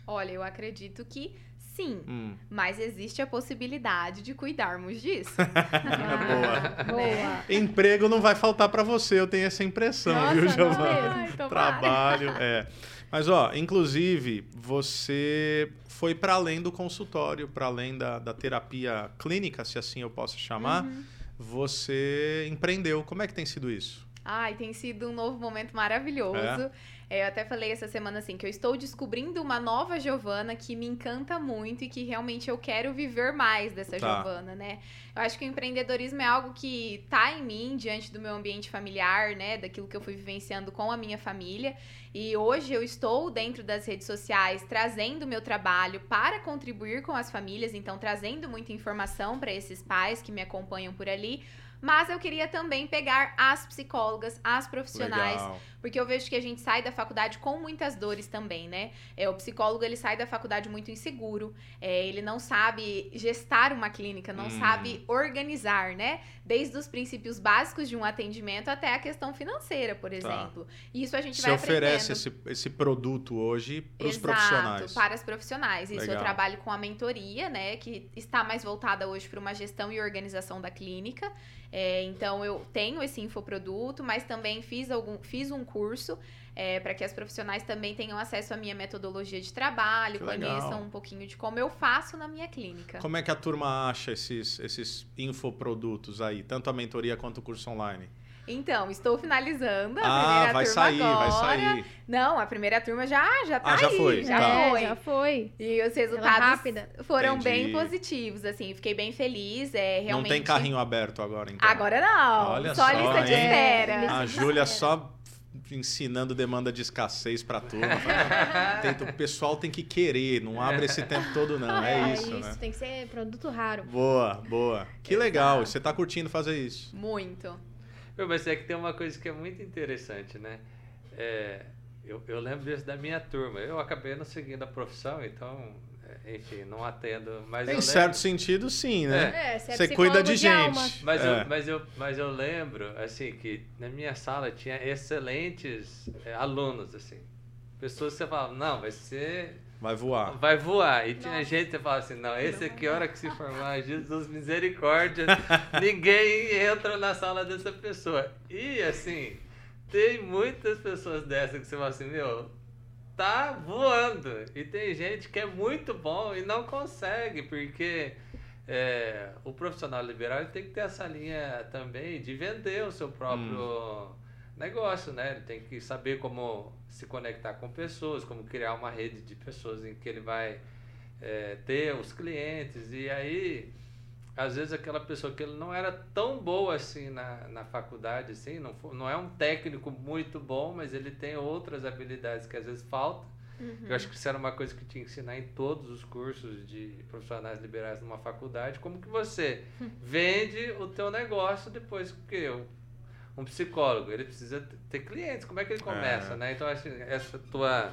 Olha, eu acredito que sim, Hum. mas existe a possibilidade de cuidarmos disso. boa. Boa. Emprego não vai faltar para você, eu tenho essa impressão, Nossa, viu, Giovana? tomara. Trabalho, é. Mas ó, inclusive, você foi para além do consultório, para além da, da terapia clínica, se assim eu posso chamar. Uhum. Você empreendeu. Como é que tem sido isso? Ai, tem sido um novo momento maravilhoso. É, eu até falei essa semana assim que eu estou descobrindo uma nova Giovana que me encanta muito e que realmente eu quero viver mais dessa Tá. Giovana, né? Eu acho que o empreendedorismo é algo que tá em mim diante do meu ambiente familiar, né? Daquilo que eu fui vivenciando com a minha família. E hoje eu estou dentro das redes sociais trazendo o meu trabalho para contribuir com as famílias, então trazendo muita informação para esses pais que me acompanham por ali. Mas eu queria também pegar as psicólogas, as profissionais, Legal. porque eu vejo que a gente sai da faculdade com muitas dores também, né? É, o psicólogo, ele sai da faculdade muito inseguro, é, ele não sabe gestar uma clínica, não Hum. sabe organizar, né? Desde os princípios básicos de um atendimento até a questão financeira, por exemplo. E isso a gente Você vai oferece esse, esse produto hoje para os profissionais. para os profissionais. Isso Legal. eu trabalho com a mentoria, né? Que está mais voltada hoje para uma gestão e organização da clínica. É, então eu tenho esse infoproduto, mas também fiz, algum, fiz um curso para que as profissionais também tenham acesso à minha metodologia de trabalho, Que legal. conheçam um pouquinho de como eu faço na minha clínica. Como é que a turma acha esses, esses infoprodutos aí, tanto a mentoria quanto o curso online? Então, estou finalizando a ah, primeira vai turma sair, agora. vai sair. Não, a primeira turma já, já tá Ah, já aí, foi, já tá. foi. É, já foi. E os é resultados rápida. foram Entendi. bem positivos, assim, fiquei bem feliz, é realmente... Não tem carrinho aberto agora, então. Agora não, Olha só, só, lista de hein? espera. É, A de Júlia só ensinando demanda de escassez pra turma. Fala, "Tenta- o pessoal tem que querer, não abre esse tempo todo não, é, isso, né? tem que ser produto raro. Boa, boa. Que legal, você tá curtindo fazer isso. Muito. Mas é que tem uma coisa que é muito interessante, né? É, eu, eu lembro disso da minha turma. Eu acabei não seguindo a profissão, então, é, enfim, não atendo. Mas Em lembro- certo sentido, sim, né? É, você é Você cuida de psicólogo gente. Mas, É. eu, mas, eu, mas eu lembro, assim, que na minha sala tinha excelentes é, alunos, assim. Pessoas que você fala, não, vai ser. Vai voar. Vai voar. E tinha Nossa. gente que você fala assim, não, esse aqui, a hora que se formar, Jesus misericórdia, ninguém entra na sala dessa pessoa. E assim, tem muitas pessoas dessas que você fala assim, meu, tá voando. E tem gente que é muito bom e não consegue, porque é, o profissional liberal ele tem que ter essa linha também de vender o seu próprio negócio, né? Ele tem que saber como se conectar com pessoas, como criar uma rede de pessoas em que ele vai é, ter os clientes. E aí, às vezes, aquela pessoa que ele não era tão boa assim na, na faculdade, assim, não, não é um técnico muito bom, mas ele tem outras habilidades que às vezes faltam. Uhum. Eu acho que isso era uma coisa que tinha que ensinar em todos os cursos de profissionais liberais numa faculdade, como que você vende o teu negócio depois que um psicólogo, ele precisa ter clientes, como é que ele começa, é. né? Então, acho essa tua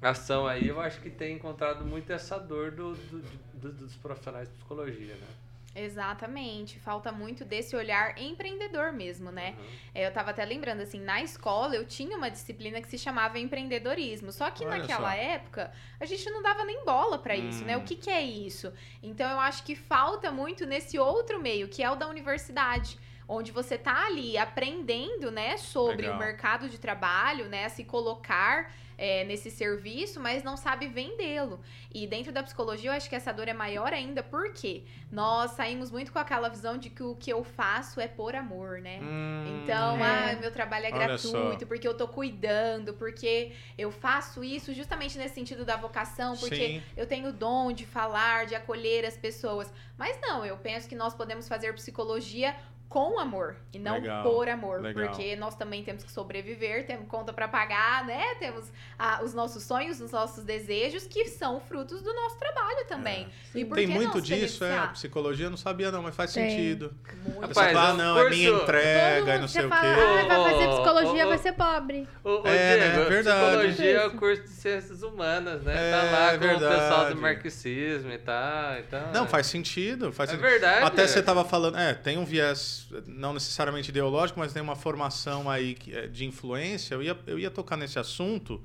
ação aí, eu acho que tem encontrado muito essa dor do, do, do dos profissionais de psicologia, né? Exatamente, falta muito desse olhar empreendedor mesmo, né? Uhum. Eu estava até lembrando, assim, na escola eu tinha uma disciplina que se chamava empreendedorismo, só que Olha naquela só. época a gente não dava nem bola para hum. isso, né? O hum. que, que é isso? Então eu acho que falta muito nesse outro meio, que é o da universidade onde você tá ali aprendendo, né, sobre Legal. o mercado de trabalho, né, se colocar é, nesse serviço, mas não sabe vendê-lo. E dentro da psicologia, eu acho que essa dor é maior ainda, porque nós saímos muito com aquela visão de que o que eu faço é por amor, né? Hum, então, é. ah, meu trabalho é gratuito, porque eu tô cuidando, porque eu faço isso justamente nesse sentido da vocação, porque Sim. eu tenho o dom de falar, de acolher as pessoas. Mas não, eu penso que nós podemos fazer psicologia com amor e não legal, por amor, legal. porque nós também temos que sobreviver, temos conta para pagar, né? Temos ah, os nossos sonhos, os nossos desejos que são frutos do nosso trabalho também. É. E Tem muito disso, é. A psicologia não sabia não, mas faz Tem. sentido. Muito. Rapaz, ah, não, curso... é minha entrega e não sei o quê. Ah, vai fazer psicologia, oh, oh, vai ser pobre. Oh, é, Diego, é verdade. Psicologia é o curso de ciências humanas, né? É, tá lá com verdade. o pessoal do marxismo e tal. Então, não, faz sentido. Faz é sentido. verdade. Até você tava falando, é, tem um viés não necessariamente ideológico, mas tem uma formação aí é, de influência, eu ia, eu ia tocar nesse assunto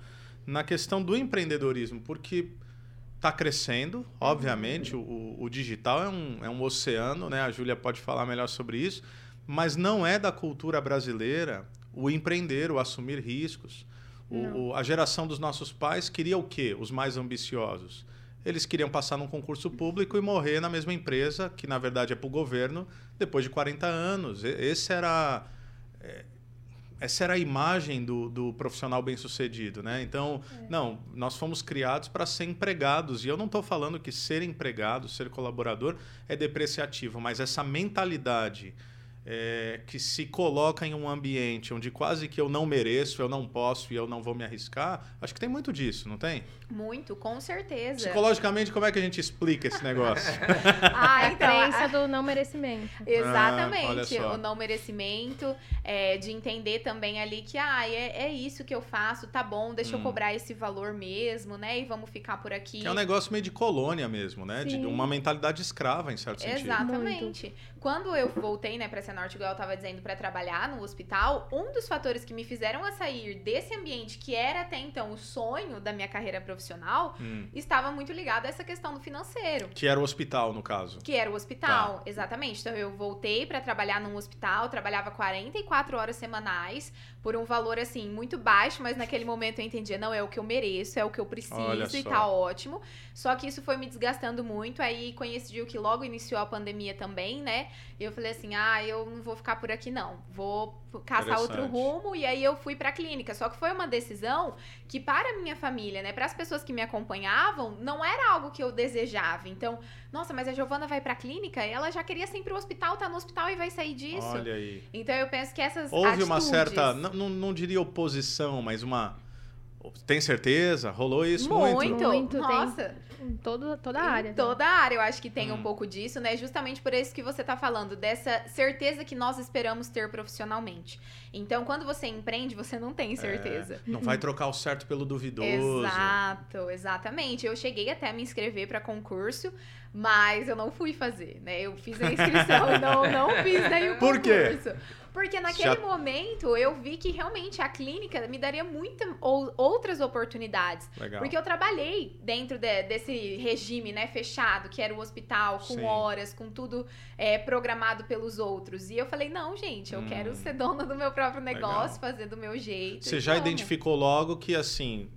na questão do empreendedorismo, porque está crescendo, obviamente, o, o, digital é um, é um oceano, né? a Júlia pode falar melhor sobre isso, mas não é da cultura brasileira o empreender, o assumir riscos. O, o, a geração dos nossos pais queria o quê? Os mais ambiciosos eles queriam passar num concurso público e morrer na mesma empresa, que na verdade é para o governo, depois de 40 anos. Esse era, é, essa era a imagem do, do profissional bem-sucedido. Né? Então, é. não, nós fomos criados para ser empregados. E eu não estou falando que ser empregado, ser colaborador, é depreciativo, mas essa mentalidade é, que se coloca em um ambiente onde quase que eu não mereço, eu não posso e eu não vou me arriscar, acho que tem muito disso, não tem? Muito, com certeza. Psicologicamente, como é que a gente explica esse negócio? ah, então, a crença do não merecimento. Exatamente, ah, o não merecimento, é, de entender também ali que, ah, é, é isso que eu faço, tá bom, deixa hum. eu cobrar esse valor mesmo, né, e vamos ficar por aqui. Que é um negócio meio de colônia mesmo, né, Sim. de uma mentalidade escrava, em certo sentido. Exatamente. Quando eu voltei, né, pra essa Norte, igual eu tava dizendo, para trabalhar no hospital, um dos fatores que me fizeram a sair desse ambiente, que era até então o sonho da minha carreira profissional, hum. estava muito ligado a essa questão do financeiro. Que era o hospital, no caso. Que era o hospital, tá. exatamente. Então eu voltei para trabalhar num hospital, trabalhava 44 horas semanais, por um valor assim muito baixo, mas naquele momento eu entendia, não é o que eu mereço, é o que eu preciso e tá ótimo. Só que isso foi me desgastando muito, aí coincidiu que logo iniciou a pandemia também, né? E eu falei assim: "Ah, eu não vou ficar por aqui não. Vou caçar outro rumo". E aí eu fui para a clínica. Só que foi uma decisão que para a minha família, né, para as pessoas que me acompanhavam, não era algo que eu desejava. Então, nossa, mas a Giovana vai para a clínica, ela já queria sempre pro hospital, tá no hospital e vai sair disso. Olha aí. Então eu penso que essas Houve atitudes... uma certa não, não diria oposição, mas uma. Tem certeza? Rolou isso muito? Muito, muito Nossa. Tem em todo, toda a área. Em né? toda a área, eu acho que tem hum. um pouco disso, né? Justamente por isso que você tá falando, dessa certeza que nós esperamos ter profissionalmente. Então, quando você empreende, você não tem é, certeza. É, não vai trocar o certo pelo duvidoso. Exato, exatamente. Eu cheguei até a me inscrever para concurso, mas eu não fui fazer, né? Eu fiz a inscrição e não, não fiz daí o concurso. Por quê? Porque naquele Já... momento eu vi que realmente a clínica me daria muitas ou, outras oportunidades. Legal. Porque eu trabalhei dentro de, desse regime, né, fechado, que era o hospital, com Sim. horas, com tudo é, programado pelos outros. E eu falei, não, gente, eu hum. quero ser dona do meu próprio negócio, Legal. fazer do meu jeito. Você já identificou logo que, assim,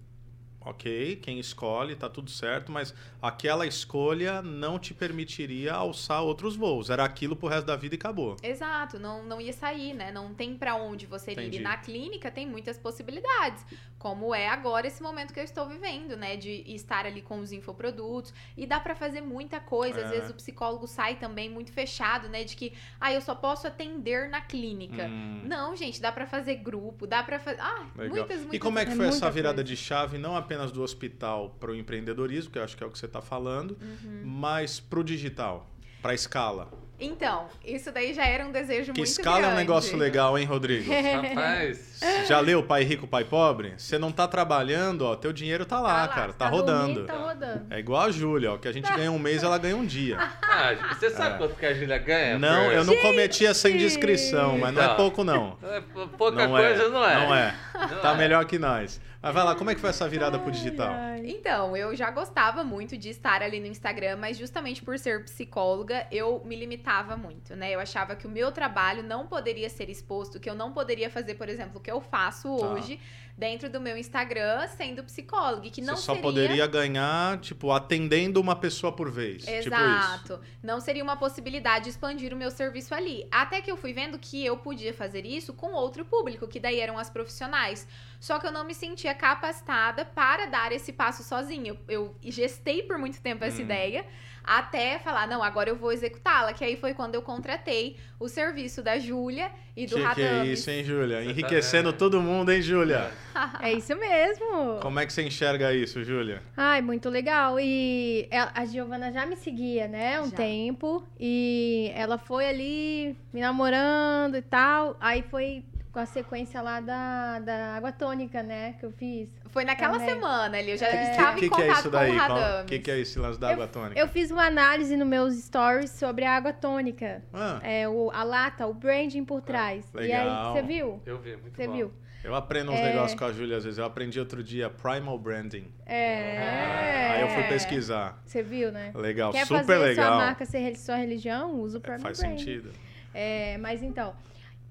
ok, quem escolhe, tá tudo certo, mas aquela escolha não te permitiria alçar outros voos. Era aquilo pro resto da vida e acabou. Exato, não, não ia sair, né? Não tem pra onde você ir. Entendi. E na clínica tem muitas possibilidades, como é agora esse momento que eu estou vivendo, né? De estar ali com os infoprodutos. E dá pra fazer muita coisa. É. Às vezes o psicólogo sai também muito fechado, né? De que, ah, eu só posso atender na clínica. Hum. Não, gente, dá pra fazer grupo, dá pra fazer. Ah, Legal. muitas, muitas E como é que É foi essa muita virada coisa. de chave, não apenas do hospital para o empreendedorismo, que eu acho que é o que você está falando, Uhum. mas para o digital, para a escala? Então, isso daí já era um desejo Que muito escala é um grande. negócio legal, hein, Rodrigo? Rapaz, Já leu Pai Rico, Pai Pobre? Você não tá trabalhando, ó, teu dinheiro tá lá, Tá lá, cara, tá, Tá rodando. dormindo, Tá rodando. É igual a Júlia, ó, que a gente ganha um mês, ela ganha um dia. ah, você sabe É. quanto que a Júlia ganha? Não, por- eu não cometi essa indiscrição, mas não é pouco não. É, pou- Pouca não coisa é, não é. Não é. Não Tá é. melhor que nós. Mas vai lá, como é que foi essa virada pro digital? Ai, ai. Então, eu já gostava muito de estar ali no Instagram, mas justamente por ser psicóloga, eu me limitava muito, né? Eu achava que o meu trabalho não poderia ser exposto, que eu não poderia fazer, por exemplo, o que eu faço Tá. hoje dentro do meu Instagram sendo psicóloga, que não Você só seria poderia ganhar, tipo, atendendo uma pessoa por vez. Tipo. Exato. Não seria uma possibilidade de expandir o meu serviço ali. Até que eu fui vendo que eu podia fazer isso com outro público, que daí eram as profissionais. Só que eu não me sentia capacitada para dar esse passo sozinha. Eu, eu gestei por muito tempo essa Hum. ideia, até falar, não, agora eu vou executá-la. Que aí foi quando eu contratei o serviço da Júlia e do Que, que é Radames. isso, hein, Júlia? Tá Enriquecendo todo mundo, hein, Júlia? É isso mesmo. Como é que você enxerga isso, Júlia? Ai, muito legal. E a Giovana já me seguia, né, um Já. tempo. E ela foi ali me namorando e tal. Aí foi com a sequência lá da, da água tônica, né, que eu fiz. Foi naquela Também. semana ali, eu já É. estava O em que, que é contato isso com o daí? O Radames. que, que é esse lance da água tônica? Eu fiz uma análise nos meus stories sobre a água tônica. Ah, É, o, a lata, o branding por trás. E aí, legal. você viu? Eu vi, muito Você bom. viu? eu aprendo uns É. negócios com a Júlia às vezes. Eu aprendi outro dia Primal Branding. É. Aí eu fui pesquisar. Você viu, né? Legal, Quer super fazer legal. sua marca ser sua religião? Usa o É, Prime faz Branding. sentido. É, mas então,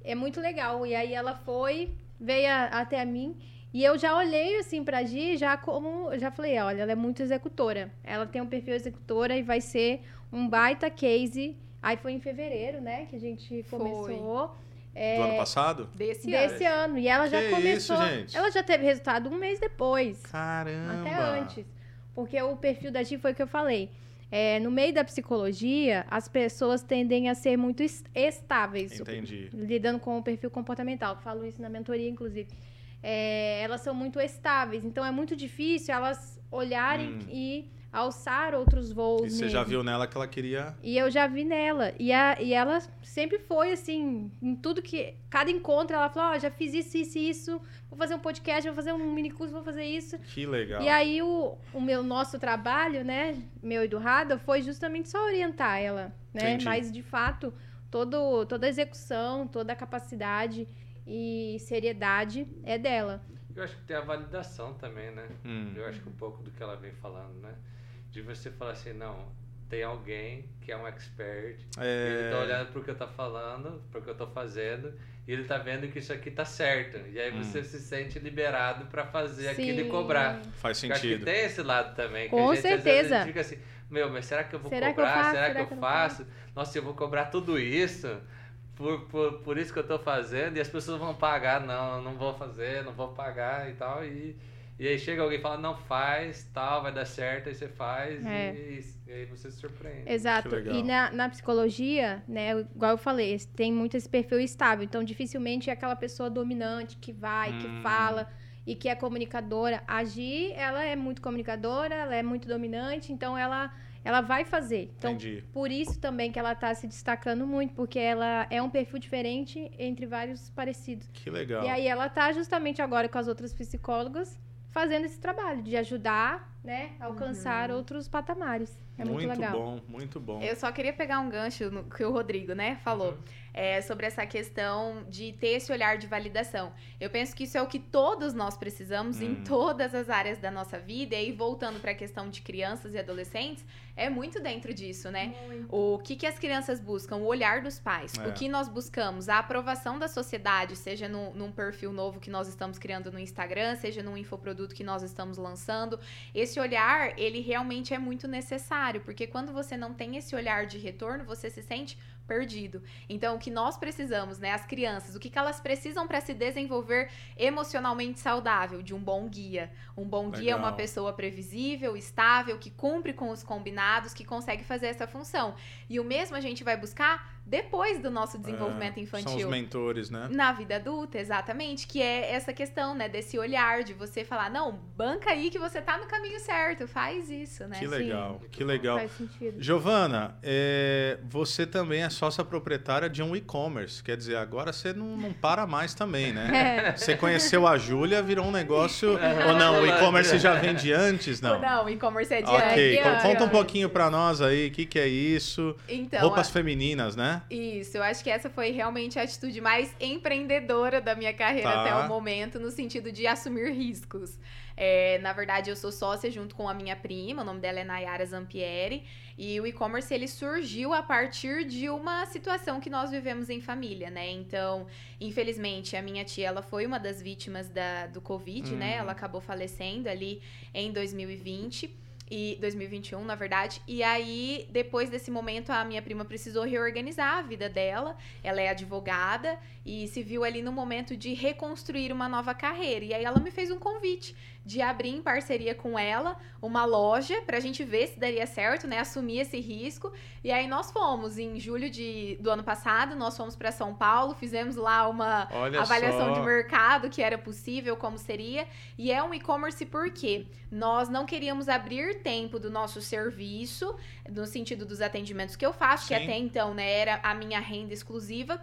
é muito legal. E aí ela foi, veio a- até a mim. E eu já olhei assim pra Gi, já como. Já falei, olha, ela é muito executora. Ela tem um perfil executora e vai ser um baita case. Aí foi em fevereiro, né? Que a gente Foi. começou. Do É, ano passado? Desse, ano. desse ano. E ela já Que começou. isso, gente? Ela já teve resultado um mês depois. Caramba! Até antes. Porque o perfil da Gi foi o que eu falei. É, no meio da psicologia, as pessoas tendem a ser muito es- estáveis. Entendi. Lidando com o perfil comportamental. Falo isso na mentoria, inclusive. É, elas são muito estáveis. Então, é muito difícil elas olharem Hum. e alçar outros voos E você já mesmo. viu nela que ela queria. E eu já vi nela. E, a, e ela sempre foi assim, em tudo que. Cada encontro ela falou: Ó, já fiz isso, isso e isso. Vou fazer um podcast, vou fazer um mini curso, vou fazer isso. Que legal. E aí o, o meu nosso trabalho, né, meu e do Rada, foi justamente só orientar ela, né? Entendi. Mas de fato, todo, toda a execução, toda a capacidade e seriedade é dela. Eu acho que tem a validação também, né? Hum. Eu acho que um pouco do que ela vem falando, né? De você falar assim, não, tem alguém que é um expert, ele É... tá olhando pro que eu tô falando, pro que eu tô fazendo, e ele tá vendo que isso aqui tá certo. E aí Hum. você se sente liberado pra fazer aquilo e Sim. cobrar. Faz Eu acho que sentido. tem esse lado também. Que Com a gente, às vezes, certeza. fica assim, meu, mas será que eu vou Será que eu cobrar? Será, Será que que eu eu não faço? Nossa, eu vou cobrar tudo isso por, por, por isso que eu tô fazendo e as pessoas vão pagar. Não, eu não vou fazer, não vou pagar e tal. E, e aí chega alguém e fala, não faz, tal, vai dar certo, aí você faz É. e, e aí você se surpreende. Exato. E na, na psicologia, né, igual eu falei, tem muito esse perfil estável. Então, dificilmente é aquela pessoa dominante que vai, Hum. que fala e que é comunicadora. A Gi, ela é muito comunicadora, ela é muito dominante, então ela, ela vai fazer. Então, Entendi. por isso também que ela tá se destacando muito, porque ela é um perfil diferente entre vários parecidos. Que legal. E aí ela tá justamente agora com as outras psicólogas fazendo esse trabalho de ajudar né, alcançar outros patamares. É muito, muito legal. bom, muito bom. Eu só queria pegar um gancho no que o Rodrigo, né, falou. é, sobre essa questão de ter esse olhar de validação. Eu penso que isso é o que todos nós precisamos em Hum. todas as áreas da nossa vida. E aí, voltando para a questão de crianças e adolescentes, é muito dentro disso, né? Muito. O que, que as crianças buscam? O olhar dos pais. É. O que nós buscamos? A aprovação da sociedade, seja no, num perfil novo que nós estamos criando no Instagram, seja num infoproduto que nós estamos lançando. Esse olhar, ele realmente é muito necessário, porque quando você não tem esse olhar de retorno, você se sente perdido. Então, o que nós precisamos, né, as crianças, o que, que elas precisam para se desenvolver emocionalmente saudável? De um bom guia. Um bom guia é uma Legal. pessoa previsível, estável, que cumpre com os combinados, que consegue fazer essa função. E o mesmo a gente vai buscar depois do nosso desenvolvimento É, infantil. São os mentores, né? Na vida adulta, exatamente, que é essa questão, né, desse olhar de você falar, não, banca aí que você tá no caminho certo, faz isso, né? Que Sim. legal, que legal. Faz sentido. Giovana, é, você também é sócia proprietária de um e-commerce. Quer dizer, agora você não, não para mais também, né? É. Você conheceu a Júlia, virou um negócio. Ou não, o e-commerce já vem de antes? Não. Não, e-commerce é de Ok, antes. co- conta um pouquinho pra nós aí, o que, que é isso? Então, Roupas a- femininas, né? Isso, eu acho que essa foi realmente a atitude mais empreendedora da minha carreira Tá. até o momento, no sentido de assumir riscos. É, na verdade, eu sou sócia junto com a minha prima, o nome dela é Nayara Zampieri, e o e-commerce ele surgiu a partir de uma situação que nós vivemos em família, né? Então, infelizmente, a minha tia ela foi uma das vítimas da, do Covid, né? Uhum. Ela acabou falecendo ali em 2020 e 2021, na verdade. E aí, depois desse momento, a minha prima precisou reorganizar a vida dela. Ela é advogada e se viu ali no momento de reconstruir uma nova carreira. E aí ela me fez um convite de abrir em parceria com ela uma loja pra gente ver se daria certo, né? Assumir esse risco. E aí nós fomos em julho de, do ano passado, nós fomos para São Paulo, fizemos lá uma Olha avaliação só. de mercado que era possível, como seria. E é um e-commerce porque nós não queríamos abrir tempo do nosso serviço, no sentido dos atendimentos que eu faço, que Sim. até então né, era a minha renda exclusiva.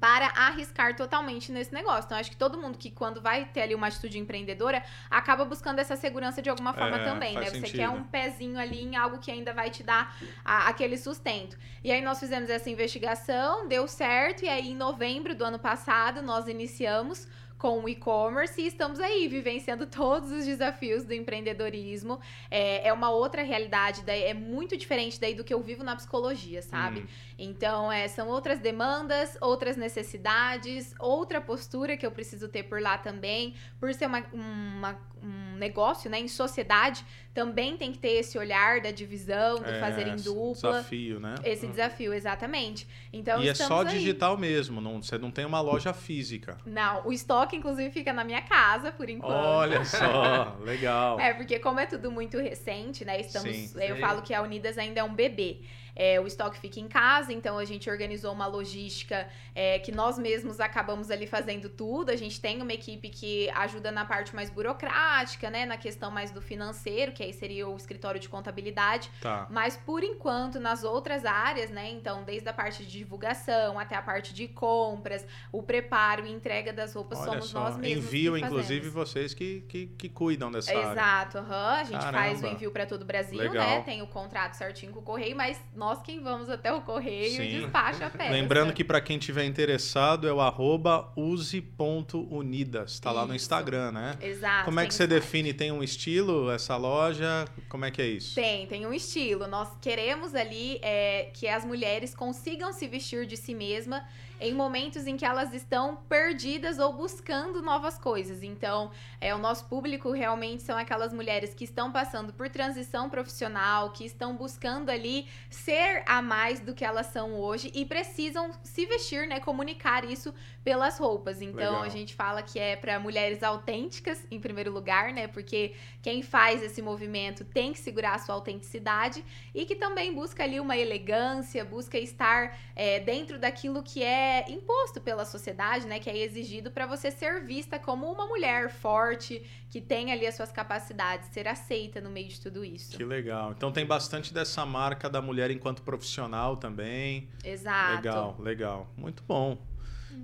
Para arriscar totalmente nesse negócio. Então, acho que todo mundo que, quando vai ter ali uma atitude empreendedora, acaba buscando essa segurança de alguma forma É, também, né? faz Você sentido. quer um pezinho ali em algo que ainda vai te dar a- aquele sustento. E aí nós fizemos essa investigação, deu certo, e aí em novembro do ano passado nós iniciamos com o e-commerce e estamos aí vivenciando todos os desafios do empreendedorismo. É, é uma outra realidade, daí é muito diferente daí do que eu vivo na psicologia, sabe? Hum. Então, é, são outras demandas, outras necessidades, outra postura que eu preciso ter por lá também. Por ser uma- uma- um negócio, né, em sociedade, também tem que ter esse olhar da divisão, do É, fazer em esse dupla. Desafio, né? Esse desafio, exatamente. Então, e é só aí. digital mesmo, não, você não tem uma loja física. Não, o estoque, inclusive, fica na minha casa, por enquanto. Olha só, legal. É, porque como é tudo muito recente, né? Estamos. Sim. Eu Sim. falo que a Unidas ainda é um bebê. É, o estoque fica em casa, então a gente organizou uma logística é, que nós mesmos acabamos ali fazendo tudo. A gente tem uma equipe que ajuda na parte mais burocrática, né? Na questão mais do financeiro, que aí seria o escritório de contabilidade. Tá. Mas por enquanto, nas outras áreas, né? Então, desde a parte de divulgação até a parte de compras, o preparo e entrega das roupas Olha somos só. nós mesmos. Envio, inclusive, vocês que, que, que cuidam dessa área. Exato, aham. a gente faz o Caramba. envio para todo o Brasil, Legal. né? Tem o contrato certinho com o correio, mas nós quem vamos até o correio Sim. e despacha a peça. Lembrando que para quem tiver interessado é o arroba use.unidas. Tá lá no. Instagram, né? Exato. Como é que você site. define? Tem um estilo essa loja? Como é que é isso? Tem, tem um estilo. Nós queremos ali é, que as mulheres consigam se vestir de si mesma em momentos em que elas estão perdidas ou buscando novas coisas. Então, é, o nosso público realmente são aquelas mulheres que estão passando por transição profissional, que estão buscando ali ser a mais do que elas são hoje e precisam se vestir, né? Comunicar isso pelas roupas. Então, Legal. a gente fala que é para mulheres autênticas, em primeiro lugar, né? Porque quem faz esse movimento tem que segurar a sua autenticidade e que também busca ali uma elegância, busca estar é, dentro daquilo que é imposto pela sociedade, né? Que é exigido para você ser vista como uma mulher forte, que tem ali as suas capacidades, ser aceita no meio de tudo isso. Que legal. Então tem bastante dessa marca da mulher enquanto profissional também. Exato. Legal, legal. Muito bom.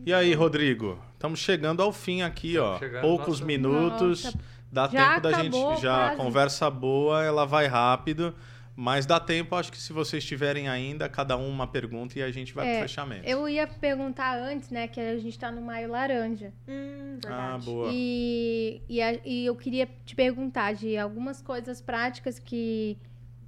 E aí, Rodrigo? Estamos chegando ao fim aqui, ó. Estamos chegando Poucos nosso- minutos. Nossa, Dá Já tempo da acabou gente. Já, quase. conversa boa, ela vai rápido. Mas dá tempo, acho que se vocês tiverem ainda, cada um uma pergunta e a gente vai É, pro fechamento. Eu ia perguntar antes, né, que a gente tá no Maio Laranja. Hum, Ah, verdade. boa. E, e, a- e eu queria te perguntar de algumas coisas práticas que,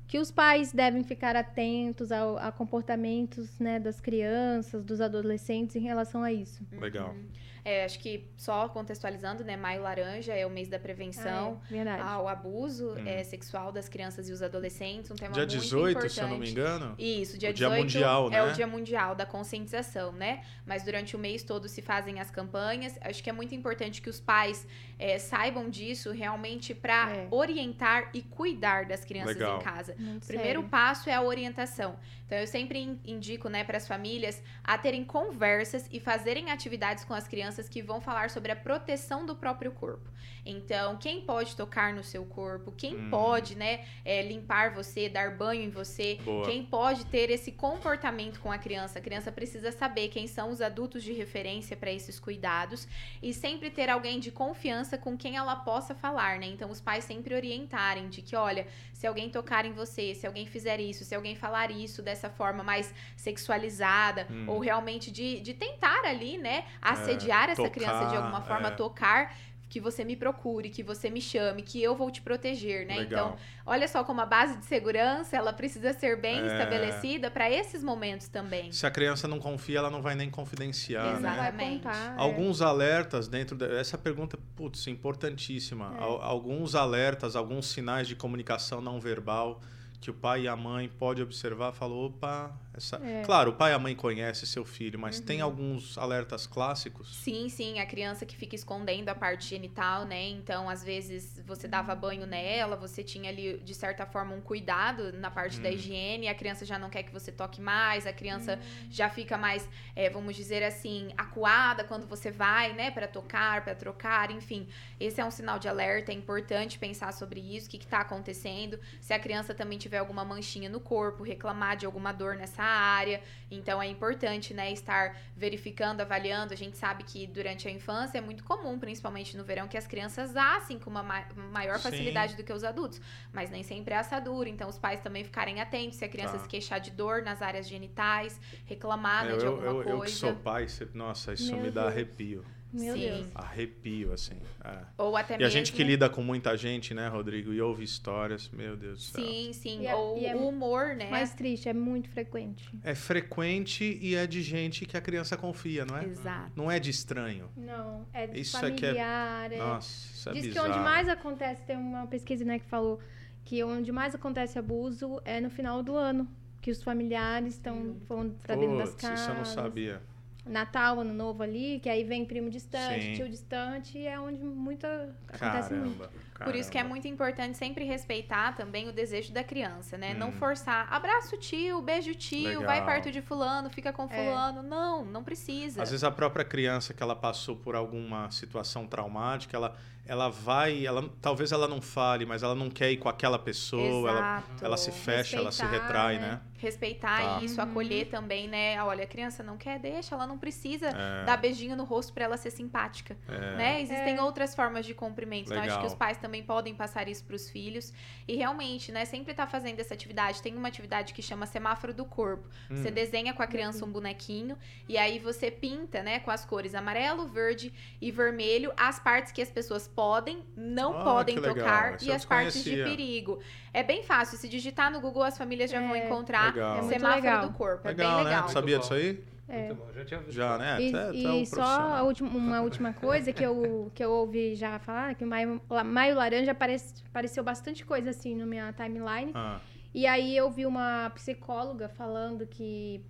que os pais devem ficar atentos ao- a, comportamentos né, das crianças, dos adolescentes em relação a isso. Legal. Uhum. É, acho que só contextualizando, né? Maio Laranja é o mês da prevenção Ah, é, ao abuso Hum. é, sexual das crianças e os adolescentes. Um tema Dia muito 18, importante. se eu não me engano. Isso, dia O Dia 18 Mundial, é né? o Dia Mundial da Conscientização, né? Mas durante o mês todo se fazem as campanhas. Acho que é muito importante que os pais é, saibam disso realmente para É. orientar e cuidar das crianças Legal. em casa. Muito O primeiro sério. passo é a orientação. Então, eu sempre in- indico né, para as famílias a terem conversas e fazerem atividades com as crianças que vão falar sobre a proteção do próprio corpo. Então, quem pode tocar no seu corpo, quem Hum. pode né, é, limpar você, dar banho em você, Boa. quem pode ter esse comportamento com a criança. A criança precisa saber quem são os adultos de referência para esses cuidados e sempre ter alguém de confiança com quem ela possa falar, né? Então, os pais sempre orientarem de que, olha, se alguém tocar em você, se alguém fizer isso, se alguém falar isso dessa forma mais sexualizada, Hum. ou realmente de, de tentar ali, né, assediar essa tocar, criança de alguma forma, é. tocar. Que você me procure, que você me chame, que eu vou te proteger, né? Legal. Então, olha só como a base de segurança ela precisa ser bem É. estabelecida para esses momentos também. Se a criança não confia, ela não vai nem confidenciar, né? Exatamente. contar, é. Alguns alertas dentro da... Essa pergunta, putz, importantíssima. É. Al- Alguns alertas, alguns sinais de comunicação não verbal que o pai e a mãe podem observar, falou, opa, essa... É. Claro, o pai e a mãe conhecem seu filho, mas Uhum. tem alguns alertas clássicos? Sim, sim, a criança que fica escondendo a parte genital, né? Então, às vezes, você dava banho nela, você tinha ali, de certa forma, um cuidado na parte da Hum. higiene, a criança já não quer que você toque mais, a criança já fica mais, é, vamos dizer assim, acuada quando você vai, né, para tocar, para trocar, enfim. Esse é um sinal de alerta, é importante pensar sobre isso, o que, que tá acontecendo. Se a criança também tiver alguma manchinha no corpo, reclamar de alguma dor nessa área. Então é importante, né, estar verificando, avaliando. A gente sabe que durante a infância é muito comum, principalmente no verão, que as crianças assem com uma ma- maior Sim. facilidade do que os adultos. Mas nem sempre é assadura. Então os pais também ficarem atentos se a criança Tá. se queixar de dor nas áreas genitais, reclamar né, eu, de eu, alguma eu- eu que coisa. sou pai, nossa, isso Meu me dá Deus. arrepio. Meu Sim. Deus. Arrepio, assim. é. Ou até E a mesmo... gente que lida com muita gente, né, Rodrigo, e ouve histórias, meu Deus do céu. Sim, sim. E é- Ou é o humor, né? Mais triste, é muito frequente. É frequente e é de gente que a criança confia, não é? Exato. Não é de estranho. Não, é de Isso é que é- familiar. é- Nossa, isso é Diz que bizarro. onde mais acontece, tem uma pesquisa né, que falou que onde mais acontece abuso é no final do ano. Que os familiares estão vão pra dentro das casas. isso eu não sabia. Natal, Ano Novo ali, que aí vem primo distante, Sim. tio distante, e é onde muita acontece muito. Caramba, Por isso que é muito importante sempre respeitar também o desejo da criança, né? Não Hum. forçar, abraça o tio, beija o tio, vai Legal. perto de fulano, fica com fulano. Não, não precisa. Às vezes a própria criança que ela passou por alguma situação traumática, ela, ela vai, ela, talvez ela não fale, mas ela não quer ir com aquela pessoa, ela, ela se fecha, ela se Respeitar, retrai, né? né? Respeitar Tá. isso, Uhum. acolher também, né? Olha, a criança não quer, deixa, ela não precisa É, dar beijinho no rosto pra ela ser simpática. é. né? Existem É. outras formas de cumprimento. Então, acho que os pais também podem passar isso para os filhos. E realmente, né? Sempre tá fazendo essa atividade. Tem uma atividade que chama semáforo do corpo. Hum. Você desenha com a criança um bonequinho e aí você pinta, né, com as cores amarelo, verde e vermelho as partes que as pessoas podem, não Ah, podem legal. tocar e as partes de perigo. É bem fácil. Se digitar no Google, as famílias já vão É, encontrar Legal. É semáforo legal. do corpo. Legal, é bem né? legal. Tu sabia Muito disso aí? É. Muito bom, já tinha ouvido Já, né? E, e só última, uma última coisa que eu, que eu ouvi já falar, que o Maio, Maio Laranja aparece, apareceu bastante coisa assim na minha timeline. Ah, E aí eu vi uma psicóloga falando que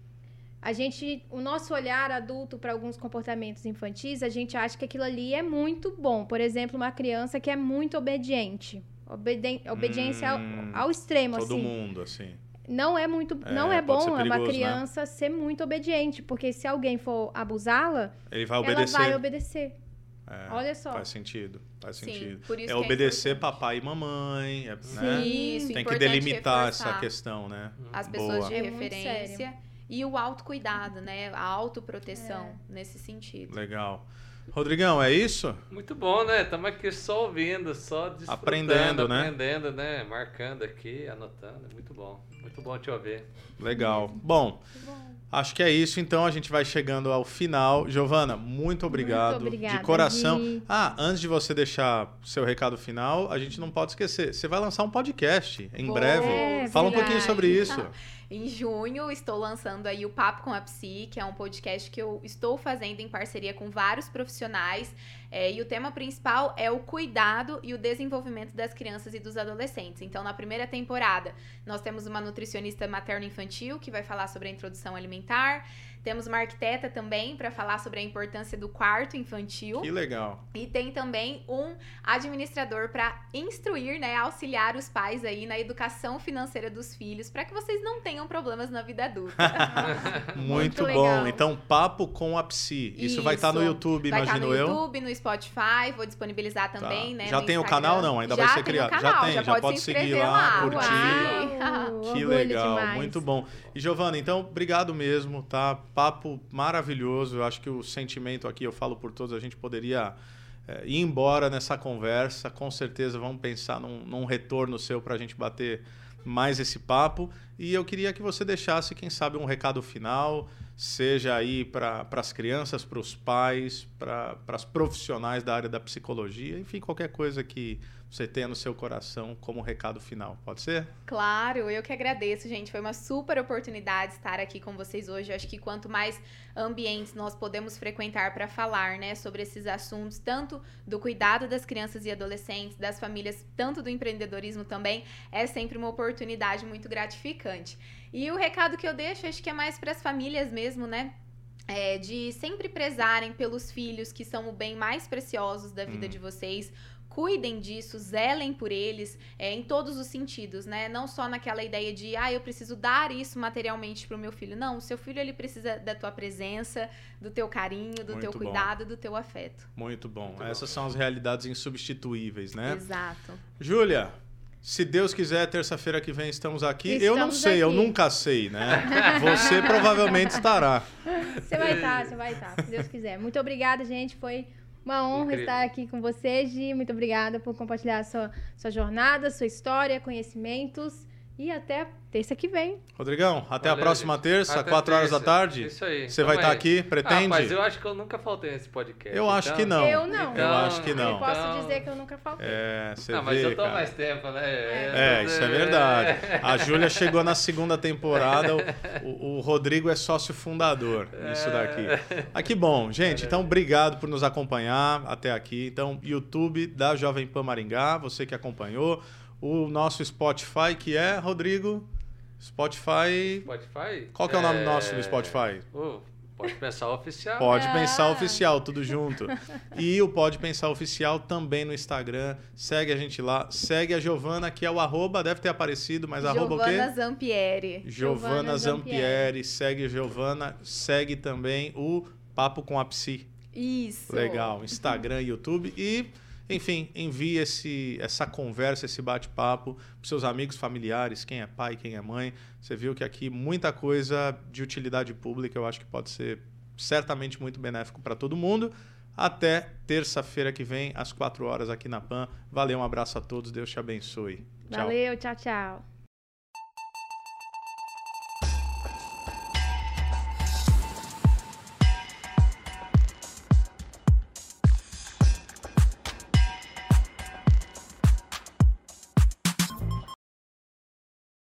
a gente, o nosso olhar adulto para alguns comportamentos infantis, a gente acha que aquilo ali é muito bom. Por exemplo, uma criança que é muito obediente. Obeden obediência ao, Hum, ao extremo, todo assim. mundo, assim. Não é muito, É, não é bom é uma perigoso, né? criança ser muito obediente, porque se alguém for abusá-la, Ele vai obedecer. ela vai obedecer. É, Olha só. Faz sentido, faz Sim, sentido. por isso É que obedecer importante. papai e mamãe, é, né? Isso, Tem que importante delimitar essa reforçar. questão, né? as pessoas Boa. de É referência e o autocuidado, né? A autoproteção nesse sentido. Legal. Rodrigão, é isso? Muito bom, né? Estamos aqui só ouvindo, só desfrutando, Aprendendo, né? Aprendendo, né? Marcando aqui, anotando. Muito bom. Muito bom te ouvir. Legal. Bom, acho que é isso. Então a gente vai chegando ao final. Giovana, muito obrigado. Muito obrigada, de coração. Gi. Ah, antes de você deixar seu recado final, a gente não pode esquecer. Você vai lançar um podcast em breve. É, Fala um verdade. pouquinho sobre isso. Em junho, estou lançando aí o Papo com a Psi, que é um podcast que eu estou fazendo em parceria com vários profissionais. É, e o tema principal é o cuidado e o desenvolvimento das crianças e dos adolescentes. Então, na primeira temporada, nós temos uma nutricionista materno-infantil que vai falar sobre a introdução alimentar. Temos uma arquiteta também para falar sobre a importância do quarto infantil. Que legal. E tem também um administrador para instruir, né, auxiliar os pais aí na educação financeira dos filhos, para que vocês não tenham problemas na vida adulta. Muito, Muito bom. legal. Então, papo com a Psi. Isso, vai estar no Isso. YouTube, vai estar imagino no eu. YouTube, no Spotify, vou disponibilizar também, Tá. né? Já no tem o canal, não? Ainda vai Já ser tem criado. o Já canal, tem, já, já pode, pode se seguir inscrever lá, lá. curtir. Uau, Que legal, demais. muito bom. E Giovana, então, obrigado mesmo, tá? Papo maravilhoso. Eu acho que o sentimento aqui, eu falo por todos, a gente poderia eh, ir embora nessa conversa. Com certeza vamos pensar num, num retorno seu para a gente bater mais esse papo. E eu queria que você deixasse, quem sabe, um recado final, seja aí para as crianças, para os pais, para as profissionais da área da psicologia, enfim, qualquer coisa que você tenha no seu coração como recado final. Pode ser? Claro, eu que agradeço, gente. Foi uma super oportunidade estar aqui com vocês hoje. Eu acho que quanto mais ambientes nós podemos frequentar para falar, né, sobre esses assuntos, tanto do cuidado das crianças e adolescentes, das famílias, tanto do empreendedorismo também, é sempre uma oportunidade muito gratificante. E o recado que eu deixo, acho que é mais para as famílias mesmo, né? É, de sempre prezarem pelos filhos, que são o bem mais preciosos da vida Hum. de vocês. Cuidem disso, zelem por eles é, em todos os sentidos, né? Não só naquela ideia de, ah, eu preciso dar isso materialmente pro meu filho. Não, o seu filho ele precisa da tua presença, do teu carinho, do Muito teu bom. cuidado, do teu afeto. Muito bom. Muito bom. Essas são as realidades insubstituíveis, né? Exato. Júlia, se Deus quiser, terça-feira que vem estamos aqui. eu não Estamos sei, eu aqui. nunca sei, né? Você provavelmente estará. Você vai estar, você vai estar, se Deus quiser. Muito obrigada, gente. Foi uma honra Incrível. estar aqui com você, Gi. Muito obrigada por compartilhar sua, sua jornada, sua história, conhecimentos. E até terça que vem. Rodrigão, até a Valeu, próxima gente. terça, Até 4 horas da tarde. Isso aí. Você vai estar aí. aqui? Pretende? Ah, mas eu acho que eu nunca faltei nesse podcast. Eu acho então- que não. Eu não. Eu acho que não. Eu posso Então- dizer que eu nunca faltei. É, você Ah, mas vê, eu tô há cara. mais tempo, né? É, isso é verdade. A Júlia chegou na segunda temporada, o, o- Rodrigo é sócio fundador nisso daqui. Ah, que bom. Gente, então obrigado por nos acompanhar até aqui. Então, YouTube da Jovem Pan Maringá, você que acompanhou. O nosso Spotify, que é, Rodrigo? Spotify. Spotify? Qual que é o nome nosso no Spotify? Oh, pode pensar oficial. Pode Ah. Pensar Oficial, tudo junto. E o Pode Pensar Oficial também no Instagram. Segue a gente lá. Segue a Giovana, que é o arroba, deve ter aparecido, mas arroba o quê? Giovana Zampieri. Giovana Giovana Zampieri. Zampieri. Segue Giovana. Segue também o Papo com a Psi. Isso. Legal. Instagram, YouTube e... Enfim, envie esse, essa conversa, esse bate-papo para seus amigos, familiares, quem é pai, quem é mãe. Você viu que aqui muita coisa de utilidade pública eu acho que pode ser certamente muito benéfico para todo mundo. Até terça-feira que vem, às 4 horas aqui na PAN. Valeu, um abraço a todos, Deus te abençoe. Tchau. Valeu, tchau, tchau.